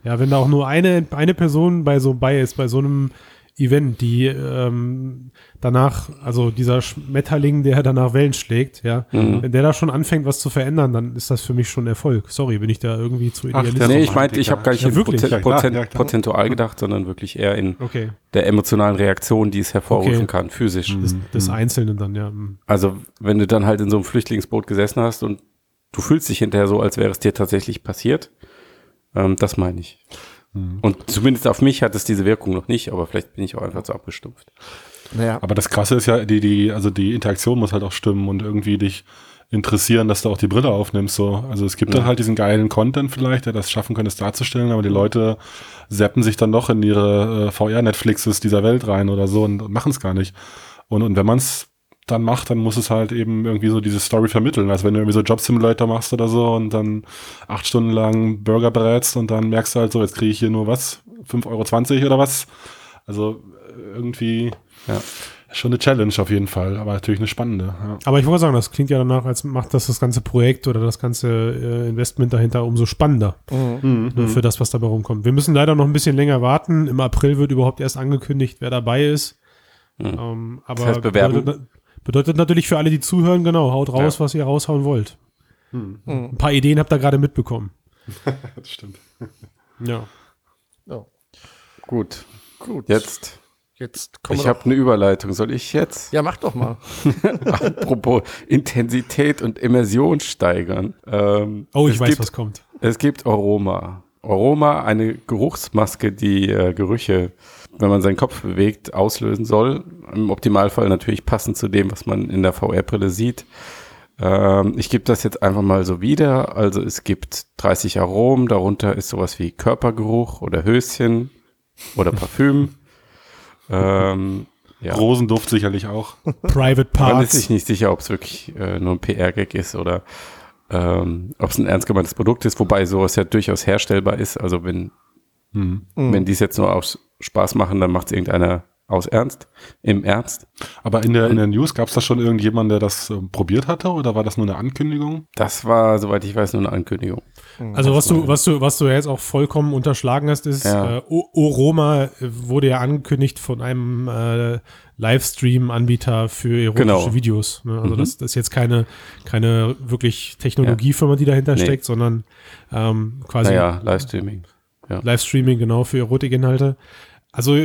Ja, wenn da auch nur eine, eine Person bei so bei ist, bei so einem Event, die ähm, danach, also dieser Schmetterling, der danach Wellen schlägt, ja, Mhm. wenn der da schon anfängt, was zu verändern, dann ist das für mich schon Erfolg. Sorry, bin ich da irgendwie zu idealistisch. nee, ich meinte, ich habe gar nicht Ja, in wirklich? Klar, Prozent, ja, prozentual gedacht, sondern wirklich eher in okay, der emotionalen Reaktion, die es hervorrufen Okay. kann, physisch. des, des Einzelnen dann, ja. hm. Also, wenn du dann halt in so einem Flüchtlingsboot gesessen hast und du fühlst dich hinterher so, als wäre es dir tatsächlich passiert, ähm, das meine ich. Und zumindest auf mich hat es diese Wirkung noch nicht, aber vielleicht bin ich auch einfach zu abgestumpft. naja, Aber das Krasse ist ja, die, die, also die Interaktion muss halt auch stimmen und irgendwie dich interessieren, dass du auch die Brille aufnimmst. So. Also es gibt dann halt diesen geilen Content vielleicht, der das schaffen könnte, es darzustellen, aber die Leute zappen sich dann doch in ihre äh, VR-Netflixes dieser Welt rein oder so und, und machen es gar nicht. Und, und wenn man es dann macht, dann muss es halt eben irgendwie so diese Story vermitteln. Also wenn du irgendwie so Job Simulator machst oder so und dann acht Stunden lang Burger brätst und dann merkst du halt so, jetzt kriege ich hier nur was, 5,20 Euro oder was. Also äh, irgendwie Ja. Schon eine Challenge auf jeden Fall, aber natürlich eine spannende. Ja. Aber ich wollte sagen, das klingt ja danach, als macht das das ganze Projekt oder das ganze äh, Investment dahinter umso spannender Mhm. ne, für das, was dabei rumkommt. Wir müssen leider noch ein bisschen länger warten. Im April wird überhaupt erst angekündigt, wer dabei ist. Mhm. Ähm, aber heißt Bewerbung? Bedeutet, bedeutet natürlich für alle, die zuhören, genau, haut raus, Ja. was ihr raushauen wollt. Mhm. Ein paar Ideen habt ihr gerade mitbekommen. Das stimmt. Ja. Ja. Gut. Gut. Jetzt. Jetzt kommen Ich habe eine Überleitung. Soll ich jetzt? Ja, mach doch mal. Apropos Intensität und Immersion steigern. Ähm, Oh, ich es weiß, gibt, was kommt. Es gibt Aroma. Aroma, eine Geruchsmaske, die äh, Gerüche, wenn man seinen Kopf bewegt, auslösen soll. Im Optimalfall natürlich passend zu dem, was man in der VR-Brille sieht. Ähm, ich gebe das jetzt einfach mal so wieder. Also es gibt 30 Aromen, darunter ist sowas wie Körpergeruch oder Höschen oder Parfüm. ähm, ja. Rosenduft sicherlich auch. Private Man ist sich Parts. nicht sicher, ob es wirklich äh, nur ein PR-Gag ist oder ähm, ob es ein ernst gemeintes Produkt ist, wobei sowas ja durchaus herstellbar ist. Also wenn, Hm. wenn die es jetzt nur aus Spaß machen, dann macht es irgendeiner aus Ernst, im Ernst. Aber in der, in der News gab es da schon irgendjemand, der das ähm, probiert hatte oder war das nur eine Ankündigung? Das war, soweit ich weiß, nur eine Ankündigung. Also was du, was du, was du jetzt auch vollkommen unterschlagen hast, ist, Ja. äh, O- Oroma wurde ja angekündigt von einem äh, Livestream-Anbieter für erotische Genau. Videos. Ne? Also Mhm. das, das ist jetzt keine, keine wirklich Technologiefirma, die dahinter Nee. steckt, sondern ähm, quasi Naja, Livestreaming. Livestreaming genau für Erotikinhalte. Also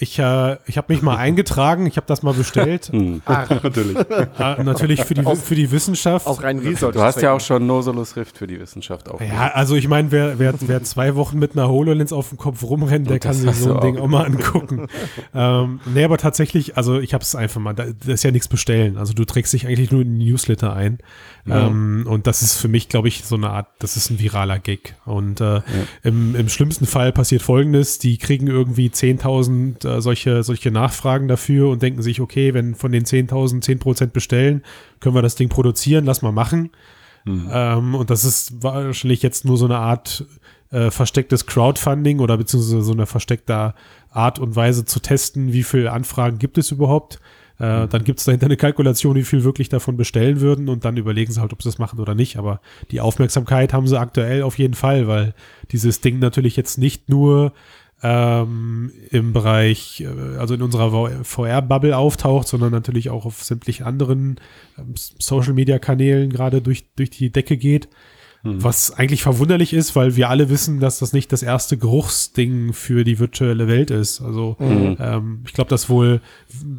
ich, äh, ich habe mich mal eingetragen, ich habe das mal bestellt. Hm. Natürlich. äh, natürlich für die, für die Wissenschaft. Aus rein Research. Du hast ja auch schon Nosolus Rift für die Wissenschaft auch. Ja, also ich meine, wer, wer, wer zwei Wochen mit einer HoloLens auf dem Kopf rumrennt, der kann sich so ein Ding auch. auch mal angucken. ähm, nee, aber tatsächlich, also ich habe es einfach mal, da, das ist ja nichts bestellen. Also du trägst dich eigentlich nur in den Newsletter ein. Ähm, und das ist für mich, glaube ich, so eine Art, das ist ein viraler Gag. Und äh, im, im schlimmsten Fall passiert Folgendes, die kriegen irgendwie 10.000 äh, solche, solche Nachfragen dafür und denken sich, okay, wenn von den 10.000 10% bestellen, können wir das Ding produzieren, lass mal machen. Ähm, und das ist wahrscheinlich jetzt nur so eine Art äh, verstecktes Crowdfunding oder beziehungsweise so eine versteckte Art und Weise zu testen, wie viele Anfragen gibt es überhaupt. Äh, Dann gibt es dahinter eine Kalkulation, wie viel wirklich davon bestellen würden und dann überlegen sie halt, ob sie das machen oder nicht. Aber die Aufmerksamkeit haben sie aktuell auf jeden Fall, weil dieses Ding natürlich jetzt nicht nur ähm, im Bereich, äh, also in unserer VR-Bubble auftaucht, sondern natürlich auch auf sämtlichen anderen ähm, Social-Media-Kanälen gerade durch, durch die Decke geht. Was eigentlich verwunderlich ist, weil wir alle wissen, dass das nicht das erste Geruchsding für die virtuelle Welt ist. Also ähm, ich glaube, das wohl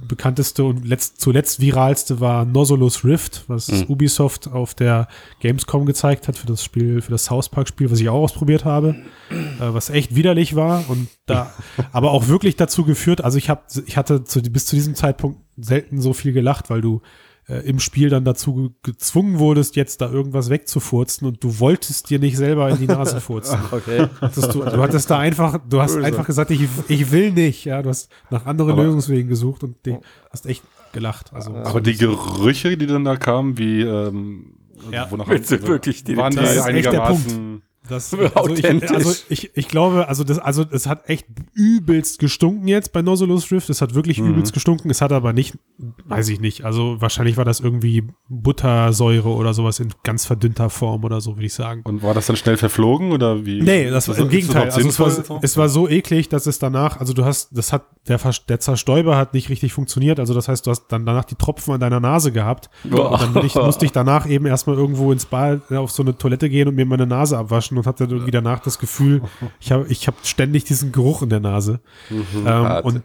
bekannteste und letzt, zuletzt viralste war Nosolus Rift, was Ubisoft auf der Gamescom gezeigt hat für das Spiel, für das South Park Spiel, was ich auch ausprobiert habe, äh, was echt widerlich war und da aber auch wirklich dazu geführt, also ich habe ich hatte zu, bis zu diesem Zeitpunkt selten so viel gelacht, weil du äh, im Spiel dann dazu ge- gezwungen wurdest, jetzt da irgendwas wegzufurzen und du wolltest dir nicht selber in die Nase furzen. Okay. Hattest du, du hattest da einfach, du hast Böse. einfach gesagt, ich, ich will nicht. Ja, du hast nach anderen Aber- Lösungswegen gesucht und die, hast echt gelacht. Also, Aber die Gerüche, die dann da kamen, wie ähm, Ja. wonach wirklich die waren die einigermaßen das, also, ich, also ich, ich glaube, also das, also es hat echt übelst gestunken jetzt bei Nozzolus Rift. Es hat wirklich Mhm. übelst gestunken. Es hat aber nicht, weiß ich nicht. Also wahrscheinlich war das irgendwie Buttersäure oder sowas in ganz verdünnter Form oder so, würde ich sagen. Und war das dann schnell verflogen oder wie? Nee, das war Ist im Gegenteil. Also es war, es war so eklig, dass es danach, also du hast, das hat, der, der Zerstäuber hat nicht richtig funktioniert. Also das heißt, du hast dann danach die Tropfen an deiner Nase gehabt. Boah. Und dann ich, musste ich danach eben erstmal irgendwo ins Bad auf so eine Toilette gehen und mir meine Nase abwaschen und hatte dann irgendwie danach das Gefühl, ich habe ich hab ständig diesen Geruch in der Nase. ähm, Hart. und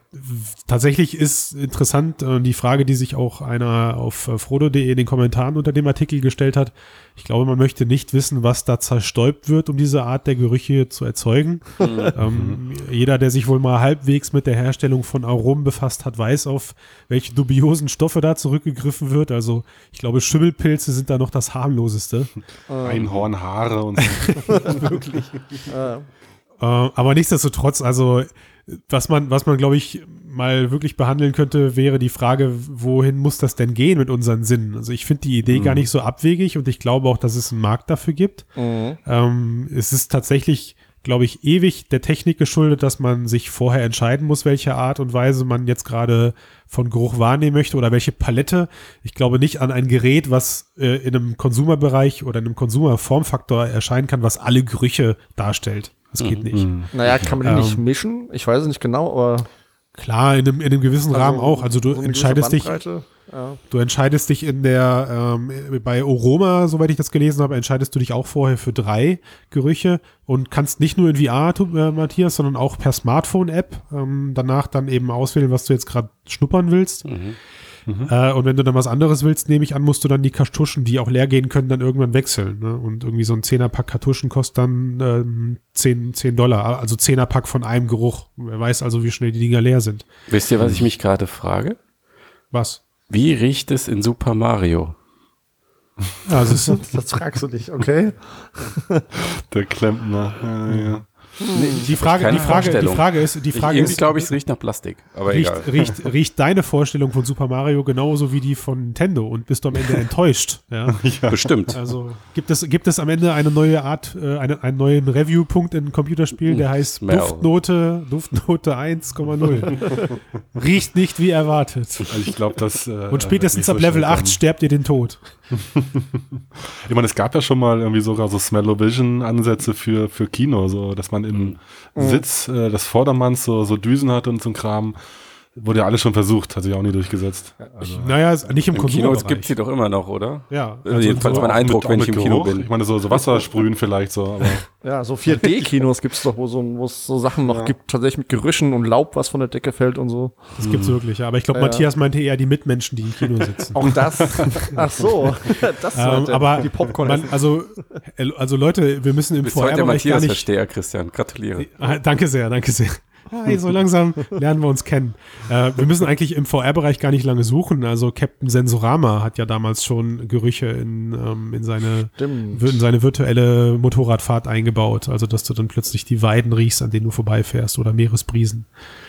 tatsächlich ist interessant äh, die Frage, die sich auch einer auf äh, frodo.de in den Kommentaren unter dem Artikel gestellt hat. Ich glaube, man möchte nicht wissen, was da zerstäubt wird, um diese Art der Gerüche zu erzeugen. ähm, jeder, der sich wohl mal halbwegs mit der Herstellung von Aromen befasst hat, weiß, auf welche dubiosen Stoffe da zurückgegriffen wird. Also ich glaube, Schimmelpilze sind da noch das harmloseste. Einhornhaare und so. Äh, Äh, aber nichtsdestotrotz, also was man, was man, glaube ich, mal wirklich behandeln könnte, wäre die Frage, wohin muss das denn gehen mit unseren Sinnen? Also ich finde die Idee gar nicht so abwegig und ich glaube auch, dass es einen Markt dafür gibt. mhm. Ähm, es ist tatsächlich glaube ich, ewig der Technik geschuldet, dass man sich vorher entscheiden muss, welche Art und Weise man jetzt gerade von Geruch wahrnehmen möchte oder welche Palette. Ich glaube nicht an ein Gerät, was äh, in einem Konsumerbereich oder in einem Konsumerformfaktor erscheinen kann, was alle Gerüche darstellt. Das geht nicht. Naja, kann man die Ähm. nicht mischen? Ich weiß es nicht genau, aber Klar, in einem, in einem gewissen Rahmen auch. Also du so entscheidest dich, Ja. du entscheidest dich in der, ähm, bei Aroma, soweit ich das gelesen habe, entscheidest du dich auch vorher für drei Gerüche und kannst nicht nur in VR, tu- äh, Matthias, sondern auch per Smartphone-App ähm, danach dann eben auswählen, was du jetzt gerade schnuppern willst. Äh, und wenn du dann was anderes willst, nehme ich an, musst du dann die Kartuschen, die auch leer gehen können, dann irgendwann wechseln. Ne? Und irgendwie so ein Zehnerpack Kartuschen kostet dann ähm, 10, 10 Dollar, also Zehnerpack von einem Geruch. Wer weiß also, wie schnell die Dinger leer sind. Wisst ihr, was ich mich gerade frage? Was? Wie riecht es in Super Mario? Du? Das fragst du dich, okay? Der Klempner. Ja, ja. Die Frage, die Frage, die. Frage ist, die Ich, Frage irgendwie ist, glaube ich, es riecht nach Plastik. Aber egal. riecht, riecht, riecht deine Vorstellung von Super Mario genauso wie die von Nintendo und bist du am Ende enttäuscht? Ja. Bestimmt. Also gibt es, gibt es am Ende eine neue Art, äh, eine, einen neuen Review-Punkt in Computerspielen, der heißt Smell. Duftnote, Duftnote 1,0. Riecht nicht wie erwartet. Also ich glaube, dass. Äh, Und spätestens ab Level schnell 8 kommen. sterbt ihr den Tod. Ich meine, es gab ja schon mal irgendwie sogar so Smell-O-Vision-Ansätze für, für Kino, so dass man im Sitz äh, des Vordermanns so, so Düsen hat und so ein Kram. Wurde ja alles schon versucht, hat sich auch nie durchgesetzt. Also, Naja, nicht im, Im Kino Konsumerbereich. gibt es sie doch immer noch, oder? Ja, Also jedenfalls so- mein Eindruck, mit- wenn ich im Kino Geruch. bin. Ich meine, so, so Wasser sprühen vielleicht so, aber Ja, so 4D-Kinos gibt's doch, wo so, es so Sachen noch gibt, tatsächlich mit Gerüchen und Laub, was von der Decke fällt und so. Das gibt's wirklich, ja. Aber ich glaube, Ja, ja. Matthias meinte eher die Mitmenschen, die im Kino sitzen. Auch das. Ach so. Das Ähm, er. aber die Popcorn. man, also, also Leute, wir müssen im Bis heute der VR-Bereich gar nicht. Matthias-Versteher, Christian. Gratuliere. Ah, danke sehr, danke sehr. Hi, so langsam lernen wir uns kennen. Äh, wir müssen eigentlich im VR-Bereich gar nicht lange suchen. Also Captain Sensorama hat ja damals schon Gerüche in, ähm, in, seine, Stimmt. in seine virtuelle Motorradfahrt eingebaut. Also dass du dann plötzlich die Weiden riechst, an denen du vorbeifährst oder Meeresbrisen.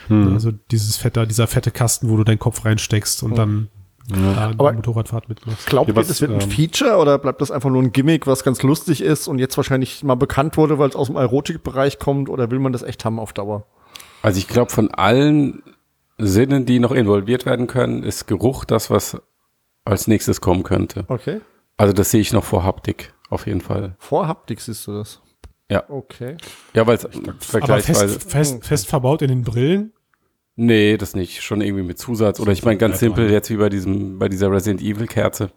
Also dieses fette, dieser fette Kasten, wo du deinen Kopf reinsteckst und dann da Aber- eine Motorradfahrt mitmachst. Glaubt Ja, ihr, das wird ein ähm, Feature oder bleibt das einfach nur ein Gimmick, was ganz lustig ist und jetzt wahrscheinlich mal bekannt wurde, weil es aus dem Erotikbereich kommt oder will man das echt haben auf Dauer? Also ich glaube, von allen Sinnen, die noch involviert werden können, ist Geruch das, was als nächstes kommen könnte. Okay. Also das sehe ich noch vor Haptik, auf jeden Fall. Vor Haptik siehst du das. Ja. Okay. Ja, weil es Aber vergleichsweise. fest, fest, fest verbaut in den Brillen? Nee, das nicht. Schon irgendwie mit Zusatz. Oder ich meine ganz simpel, jetzt wie bei diesem, bei dieser Resident Evil Kerze.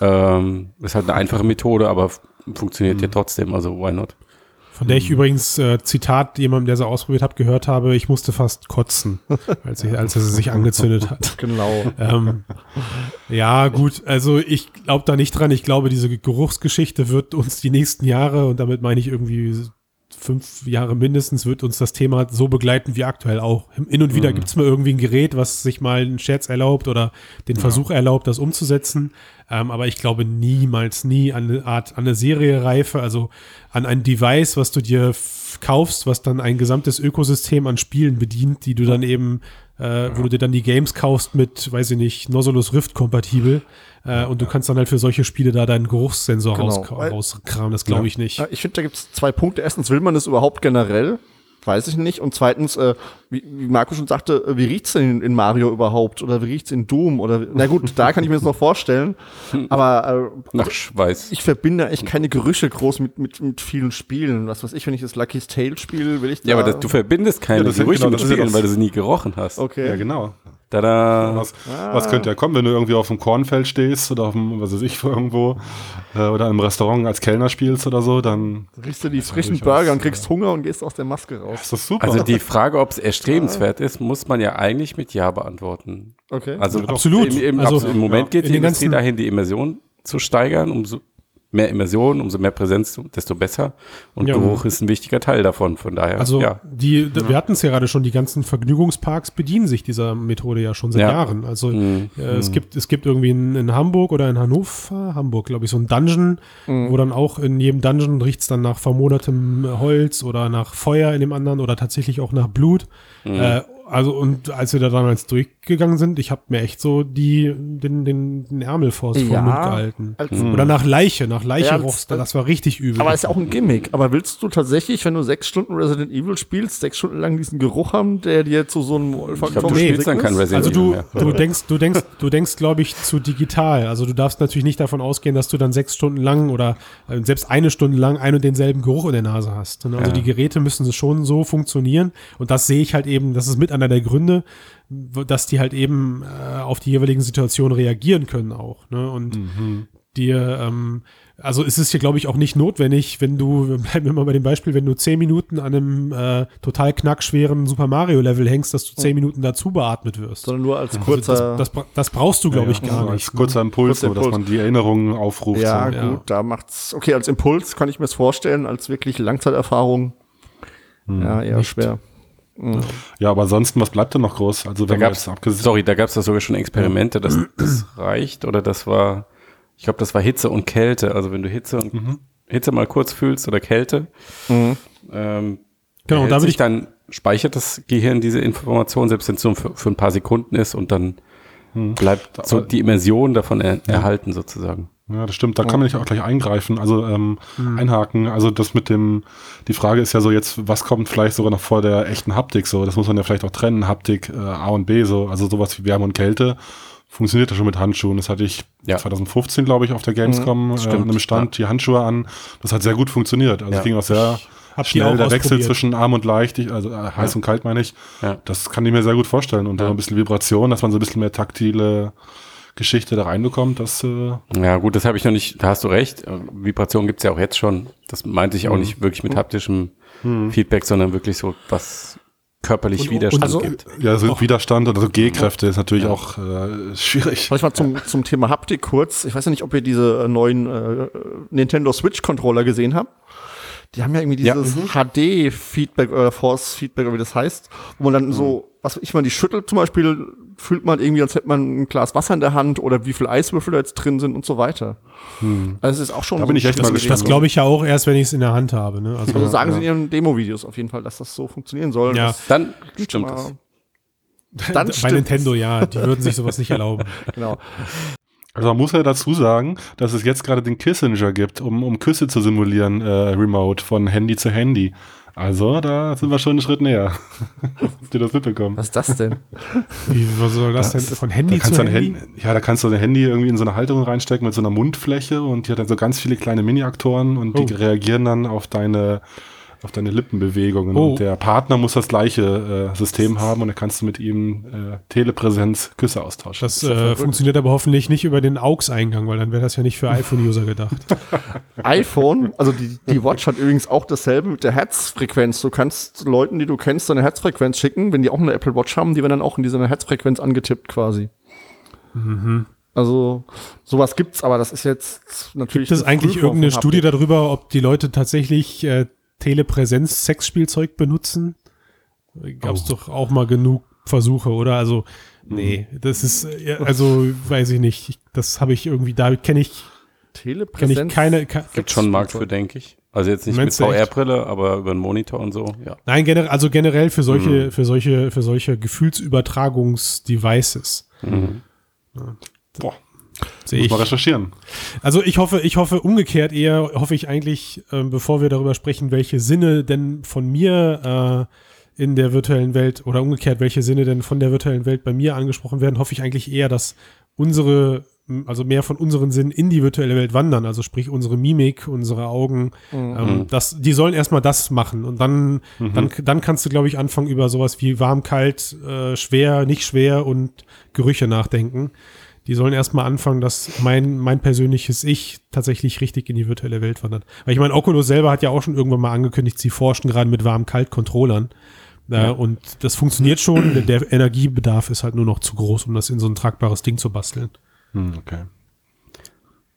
ähm, ist halt eine einfache Methode, aber funktioniert ja trotzdem, also why not? Von der ich übrigens, äh, Zitat, jemandem, der sie ausprobiert hat, gehört habe, ich musste fast kotzen, als, ich, als er sie sich angezündet hat. Genau. Ähm, ja, gut, also ich glaube da nicht dran. Ich glaube, diese Geruchsgeschichte wird uns die nächsten Jahre, und damit meine ich irgendwie fünf Jahre mindestens, wird uns das Thema so begleiten wie aktuell auch. Hin und wieder gibt's mal irgendwie ein Gerät, was sich mal einen Scherz erlaubt oder den Versuch erlaubt, das umzusetzen. Ähm, aber ich glaube niemals, nie an eine Art, an eine Seriereife, also an ein Device, was du dir kaufst, was dann ein gesamtes Ökosystem an Spielen bedient, die du dann eben, äh, wo du dir dann die Games kaufst mit, weiß ich nicht, Nozzolus Rift kompatibel. Äh, und du kannst dann halt für solche Spiele da deinen Geruchssensor Genau, raus, rauskramen. Das glaube ich nicht. Ich finde, da gibt's zwei Punkte. Erstens, will man das überhaupt generell? Weiß ich nicht. Und zweitens, äh, wie, wie Marco schon sagte, äh, wie riecht's denn in, in Mario überhaupt? Oder wie riecht's in Doom? Oder na gut, da kann ich mir das noch vorstellen. Aber äh, Nach Schweiß. ich verbinde echt keine Gerüche groß mit, mit, mit vielen Spielen. Was weiß ich, wenn ich das Lucky's Tale spiele, will ich da Ja, aber das, du verbindest keine Ja, Gerüche genau, mit ja Spielen, weil du sie nie gerochen hast. Okay. ja, genau. Tada. Was, was könnte ja kommen, wenn du irgendwie auf dem Kornfeld stehst oder auf dem, was weiß ich, irgendwo, äh, oder im Restaurant als Kellner spielst oder so, dann Riechst du die ist frischen Burger und kriegst Hunger und gehst aus der Maske raus. ist das super. Also die Frage, ob es erstrebenswert ist, muss man ja eigentlich mit Ja beantworten. Okay. Also Absolut. Im, im, Also, im Moment geht in die Industrie dahin, die Immersion zu steigern. Umso mehr Immersion, umso mehr Präsenz, desto besser. Und Ja. Geruch ist ein wichtiger Teil davon. Von daher, Also ja. die, wir hatten es ja gerade schon, die ganzen Vergnügungsparks bedienen sich dieser Methode ja schon seit Ja. Jahren. Also Mhm. äh, es gibt es gibt irgendwie in, in Hamburg oder in Hannover, Hamburg, glaube ich, so ein Dungeon, wo dann auch in jedem Dungeon riecht's dann nach vermodertem Holz oder nach Feuer in dem anderen oder tatsächlich auch nach Blut. Äh, also und als wir da damals durch, gegangen sind, ich habe mir echt so die, den, den, den Ärmel vor, Ja, den Mund gehalten. als- Oder nach Leiche, nach Leiche Ja, rochst du, das- war richtig übel. Aber ist auch ein Gimmick. Aber willst du tatsächlich, wenn du sechs Stunden Resident Evil spielst, sechs Stunden lang diesen Geruch haben, der dir zu so einem du Nee, dann kein Resident Also du, mehr. du denkst, du denkst, du denkst, glaube ich, zu digital. Also du darfst natürlich nicht davon ausgehen, dass du dann sechs Stunden lang oder äh, selbst eine Stunde lang ein und denselben Geruch in der Nase hast. Und Also Ja. die Geräte müssen schon so funktionieren. Und das sehe ich halt eben, das ist mit einer der Gründe, dass die halt eben äh, auf die jeweiligen Situationen reagieren können auch. Ne? Und dir, ähm, also es ist hier, glaube ich, auch nicht notwendig, wenn du, bleiben wir mal bei dem Beispiel, wenn du zehn Minuten an einem äh, total knackschweren Super Mario-Level hängst, dass du zehn Minuten dazu beatmet wirst. sondern nur als Also kurzer. das, das, bra- das brauchst du, glaube ich, Ja, gar so nicht. Als kurzer Impuls, Kurzer so, dass Impuls. man die Erinnerungen aufruft. ja, so. Ja. gut, da macht's. Okay, als Impuls kann ich mir es vorstellen, als wirklich Langzeiterfahrung. ja, eher schwer. Ja, aber ansonsten, was bleibt denn noch groß? Also Da wenn man gab's, sorry, da gab es da sogar schon Experimente, dass das reicht oder das war, ich glaube, das war Hitze und Kälte. Also wenn du Hitze und Mhm. Hitze mal kurz fühlst oder Kälte, ähm, Genau, da würde sich ich- dann speichert das Gehirn diese Information, selbst wenn es nur für, für ein paar Sekunden ist und dann Mhm. bleibt so die Immersion davon er, erhalten sozusagen. Ja, das stimmt. Da kann man nicht auch gleich eingreifen, also ähm, einhaken. Also das mit dem, die Frage ist ja so jetzt, was kommt vielleicht sogar noch vor der echten Haptik so? Das muss man ja vielleicht auch trennen, Haptik, äh, A und B so. Also sowas wie Wärme und Kälte funktioniert ja schon mit Handschuhen. Das hatte ich Ja. 2015, glaube ich, auf der Gamescom äh, stimmt, an einem Stand die Handschuhe an. Das hat sehr gut funktioniert. Also Ja. es ging auch sehr schnell der Wechsel zwischen arm und leicht, ich- also äh, heiß und kalt meine ich. Ja. Das kann ich mir sehr gut vorstellen. Und dann ein bisschen Vibration, dass man so ein bisschen mehr taktile Geschichte da reinbekommt, das äh, Ja, gut, das habe ich noch nicht, da hast du recht. Äh, Vibration gibt's ja auch jetzt schon. Das meinte ich auch Mhm. nicht wirklich mit haptischem Feedback, sondern wirklich so, was körperlich Und- Widerstand und- also- gibt. Ja, so Widerstand oder so G-Kräfte ist natürlich auch äh, schwierig. Vielleicht mal zum, zum Thema Haptik kurz. Ich weiß ja nicht, ob ihr diese äh, neuen äh, Nintendo Switch Controller gesehen habt. Die haben ja irgendwie Ja. dieses HD-Feedback oder Force-Feedback, oder wie das heißt, wo man dann so, was ich mal, die schüttelt zum Beispiel, fühlt man irgendwie, als hätte man ein Glas Wasser in der Hand oder wie viel Eiswürfel da jetzt drin sind und so weiter. Also es ist auch schon Da so bin ich echt ein mal gespannt. Das glaube ich ja auch erst, wenn ich es in der Hand habe. Ne? Also, Also sagen sie in ihren Demo-Videos auf jeden Fall, dass das so funktionieren soll. Ja. Das, Dann stimmt das. dann bei stimmt Nintendo, ja, die würden sich sowas nicht erlauben. Genau. Also man muss ja dazu sagen, dass es jetzt gerade den Kissinger gibt, um, um Küsse zu simulieren, äh, remote, von Handy zu Handy. Also da sind wir schon einen Schritt näher. Habt ihr das mitbekommen? Was ist das denn? Wie was soll das denn? Von Da Handy kannst zu du ein Handy? Handy, ja, da kannst du dein Handy irgendwie in so eine Halterung reinstecken mit so einer Mundfläche und die hat dann so ganz viele kleine Mini-Aktoren und die Oh. reagieren dann auf deine auf deine Lippenbewegungen. Oh. Und der Partner muss das gleiche äh, System haben und dann kannst du mit ihm äh, Telepräsenz Küsse austauschen. Das äh, funktioniert aber hoffentlich nicht über den AUX-Eingang, weil dann wäre das ja nicht für iPhone-User gedacht. iPhone, also die, die Watch hat übrigens auch dasselbe mit der Herzfrequenz. Du kannst Leuten, die du kennst, deine Herzfrequenz schicken, wenn die auch eine Apple Watch haben, die werden dann auch in dieser Herzfrequenz angetippt quasi. Also sowas gibt's, aber das ist jetzt natürlich. Gibt es eigentlich irgendeine Studie darüber, ob die Leute tatsächlich äh, Telepräsenz-Sexspielzeug benutzen? Gab es Oh. doch auch mal genug Versuche, oder? Also, nee, das ist, ja, also, weiß ich nicht. Ich- Das habe ich irgendwie, da kenne ich, kenn Telepräsenz? ich keine, ke Gibt schon einen Markt für, denke ich. Also jetzt nicht Meinst mit? VR-Brille, aber über einen Monitor und so, ja. Nein, generell, also generell für solche, Mhm. für solche, für solche Gefühlsübertragungsdevices. Boah, Sehe muss mal recherchieren. Also ich hoffe, ich hoffe umgekehrt eher, hoffe ich eigentlich, ähm, bevor wir darüber sprechen, welche Sinne denn von mir äh, in der virtuellen Welt oder umgekehrt, welche Sinne denn von der virtuellen Welt bei mir angesprochen werden, hoffe ich eigentlich eher, dass unsere, also mehr von unseren Sinnen in die virtuelle Welt wandern, also sprich unsere Mimik, unsere Augen, ähm, das, die sollen erstmal das machen. Und dann, dann, dann kannst du, glaube ich, anfangen über sowas wie warm, kalt, äh, schwer, nicht schwer und Gerüche nachdenken. Die sollen erstmal anfangen, dass mein, mein persönliches Ich tatsächlich richtig in die virtuelle Welt wandert. Weil ich meine, Oculus selber hat ja auch schon irgendwann mal angekündigt, sie forschen gerade mit warm-kalt-Controllern. Äh, und das funktioniert schon. Der, der Energiebedarf ist halt nur noch zu groß, um das in so ein tragbares Ding zu basteln. Hm, okay.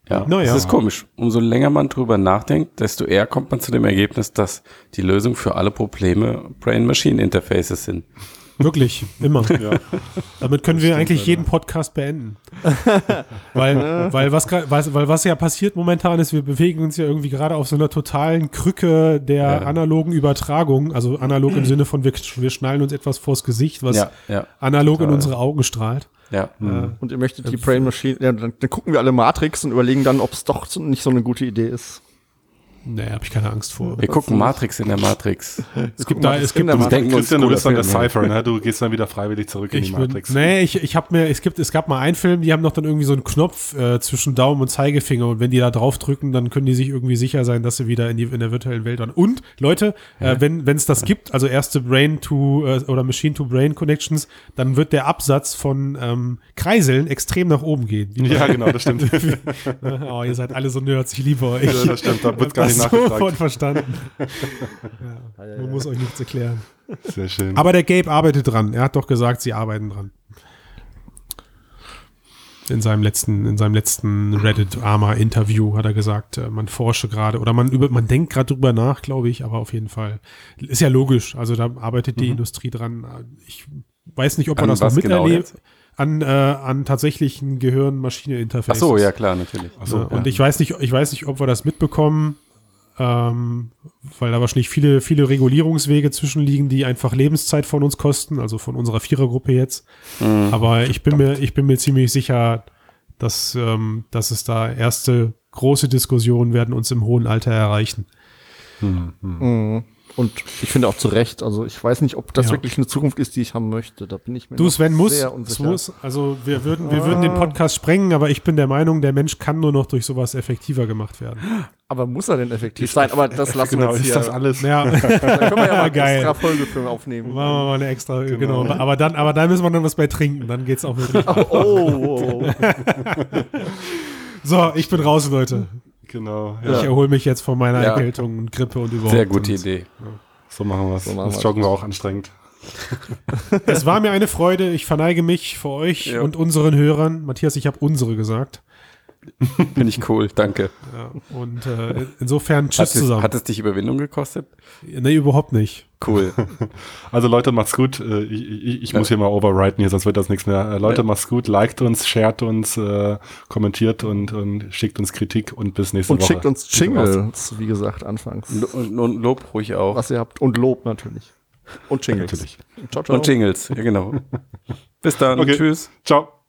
Ja, Na ja. das ist komisch. Umso länger man drüber nachdenkt, desto eher kommt man zu dem Ergebnis, dass die Lösung für alle Probleme Brain-Machine-Interfaces sind. Wirklich, immer. Ja. Damit können wir eigentlich jeden Podcast beenden. weil, weil, was, was, weil was ja passiert momentan ist, wir bewegen uns ja irgendwie gerade auf so einer totalen Krücke der Ja. analogen Übertragung. Also analog im Sinne von, wir, wir schnallen uns etwas vors Gesicht, was Ja, ja, analog in total. unsere Augen strahlt. ja. Und ihr möchtet die Brain Machine, ja, dann, dann gucken wir alle Matrix und überlegen dann, ob es doch so, nicht so eine gute Idee ist. Nee, habe ich keine Angst vor. Wir gucken Matrix in der Matrix. Es gibt da, es gibt, uns Matrix. Christian, du bist dann der Cypher, ne? Du gehst dann wieder freiwillig zurück in die ich bin, Matrix. nee, ich, ich habe mir, es gibt, es gab mal einen Film, die haben noch dann irgendwie so einen Knopf äh, zwischen Daumen und Zeigefinger und wenn die da drauf drücken, dann können die sich irgendwie sicher sein, dass sie wieder in die in der virtuellen Welt waren. Und Leute, äh, wenn wenn es das gibt, also erste Brain to äh, oder Machine to Brain Connections, dann wird der Absatz von ähm, Kreiseln extrem nach oben gehen. Ja, genau, das stimmt. oh, ihr seid alle so Nerds, ich liebe euch. Ja, das stimmt, da wird gar das sofort verstanden. ja, man muss euch nichts erklären. Sehr schön. Aber der Gabe arbeitet dran. Er hat doch gesagt, sie arbeiten dran. In seinem letzten, in seinem letzten Reddit-Arma-Interview hat er gesagt, äh, man forsche gerade oder man über, man denkt gerade drüber nach, glaube ich, aber auf jeden Fall. Ist ja logisch. Also da arbeitet die Industrie dran. Ich weiß nicht, ob man An das noch genau miterlebt. jetzt? an, äh, an tatsächlichen Gehirn-Maschine-Interfaces. Ach so, ja klar, natürlich. So, ja. Und ich weiß nicht, ich weiß nicht, ob wir das mitbekommen, ähm, weil da wahrscheinlich viele, viele Regulierungswege zwischenliegen, die einfach Lebenszeit von uns kosten, also von unserer Vierergruppe jetzt. Mhm. Aber ich bin mir, ich bin mir ziemlich sicher, dass, ähm, dass es da erste große Diskussionen werden uns im hohen Alter erreichen. Mhm. Und ich finde auch zu Recht, also ich weiß nicht, ob das Ja. wirklich eine Zukunft ist, die ich haben möchte. Da bin ich mir Du, Sven, muss, sehr unsicher. muss, also wir würden, wir würden den Podcast sprengen, aber ich bin der Meinung, der Mensch kann nur noch durch sowas effektiver gemacht werden. Aber muss er denn effektiv sein? Aber das lassen genau, wir jetzt ist hier. das alles? Ja, Da können wir ja mal Geil. extra Folge für aufnehmen. machen wir mal eine extra, genau. Aber dann, aber dann müssen wir dann was bei trinken, dann geht's auch wirklich. Oh, oh, oh. So, ich bin raus, Leute. Genau, Ich ja. erhole mich jetzt von meiner Ja. Erkältung und Grippe und überhaupt. Sehr gute Und Idee. So machen wir es. So das. Joggen war auch anstrengend. Es war mir eine Freude. Ich verneige mich vor euch Ja. und unseren Hörern. Matthias, ich habe unsere gesagt. Finde ich cool, danke. Ja. Und äh, insofern Hat tschüss es, zusammen. hat es dich Überwindung gekostet? nee, überhaupt nicht. Cool. Also Leute, macht's gut. Äh, Ich, ich, ich muss hier mal overwriten hier, sonst wird das nichts mehr. Äh, Leute, Ja. macht's gut. Liked uns, shared uns, äh, kommentiert und, und schickt uns Kritik und bis nächste Und Woche. schickt uns Jingles, wie gesagt, anfangs. Und, und Lob ruhig auch. Was ihr habt. Und Lob natürlich. Und Jingles. Natürlich. Ciao, ciao. Und Jingles, ja genau. Bis dann. Okay. Tschüss. Ciao.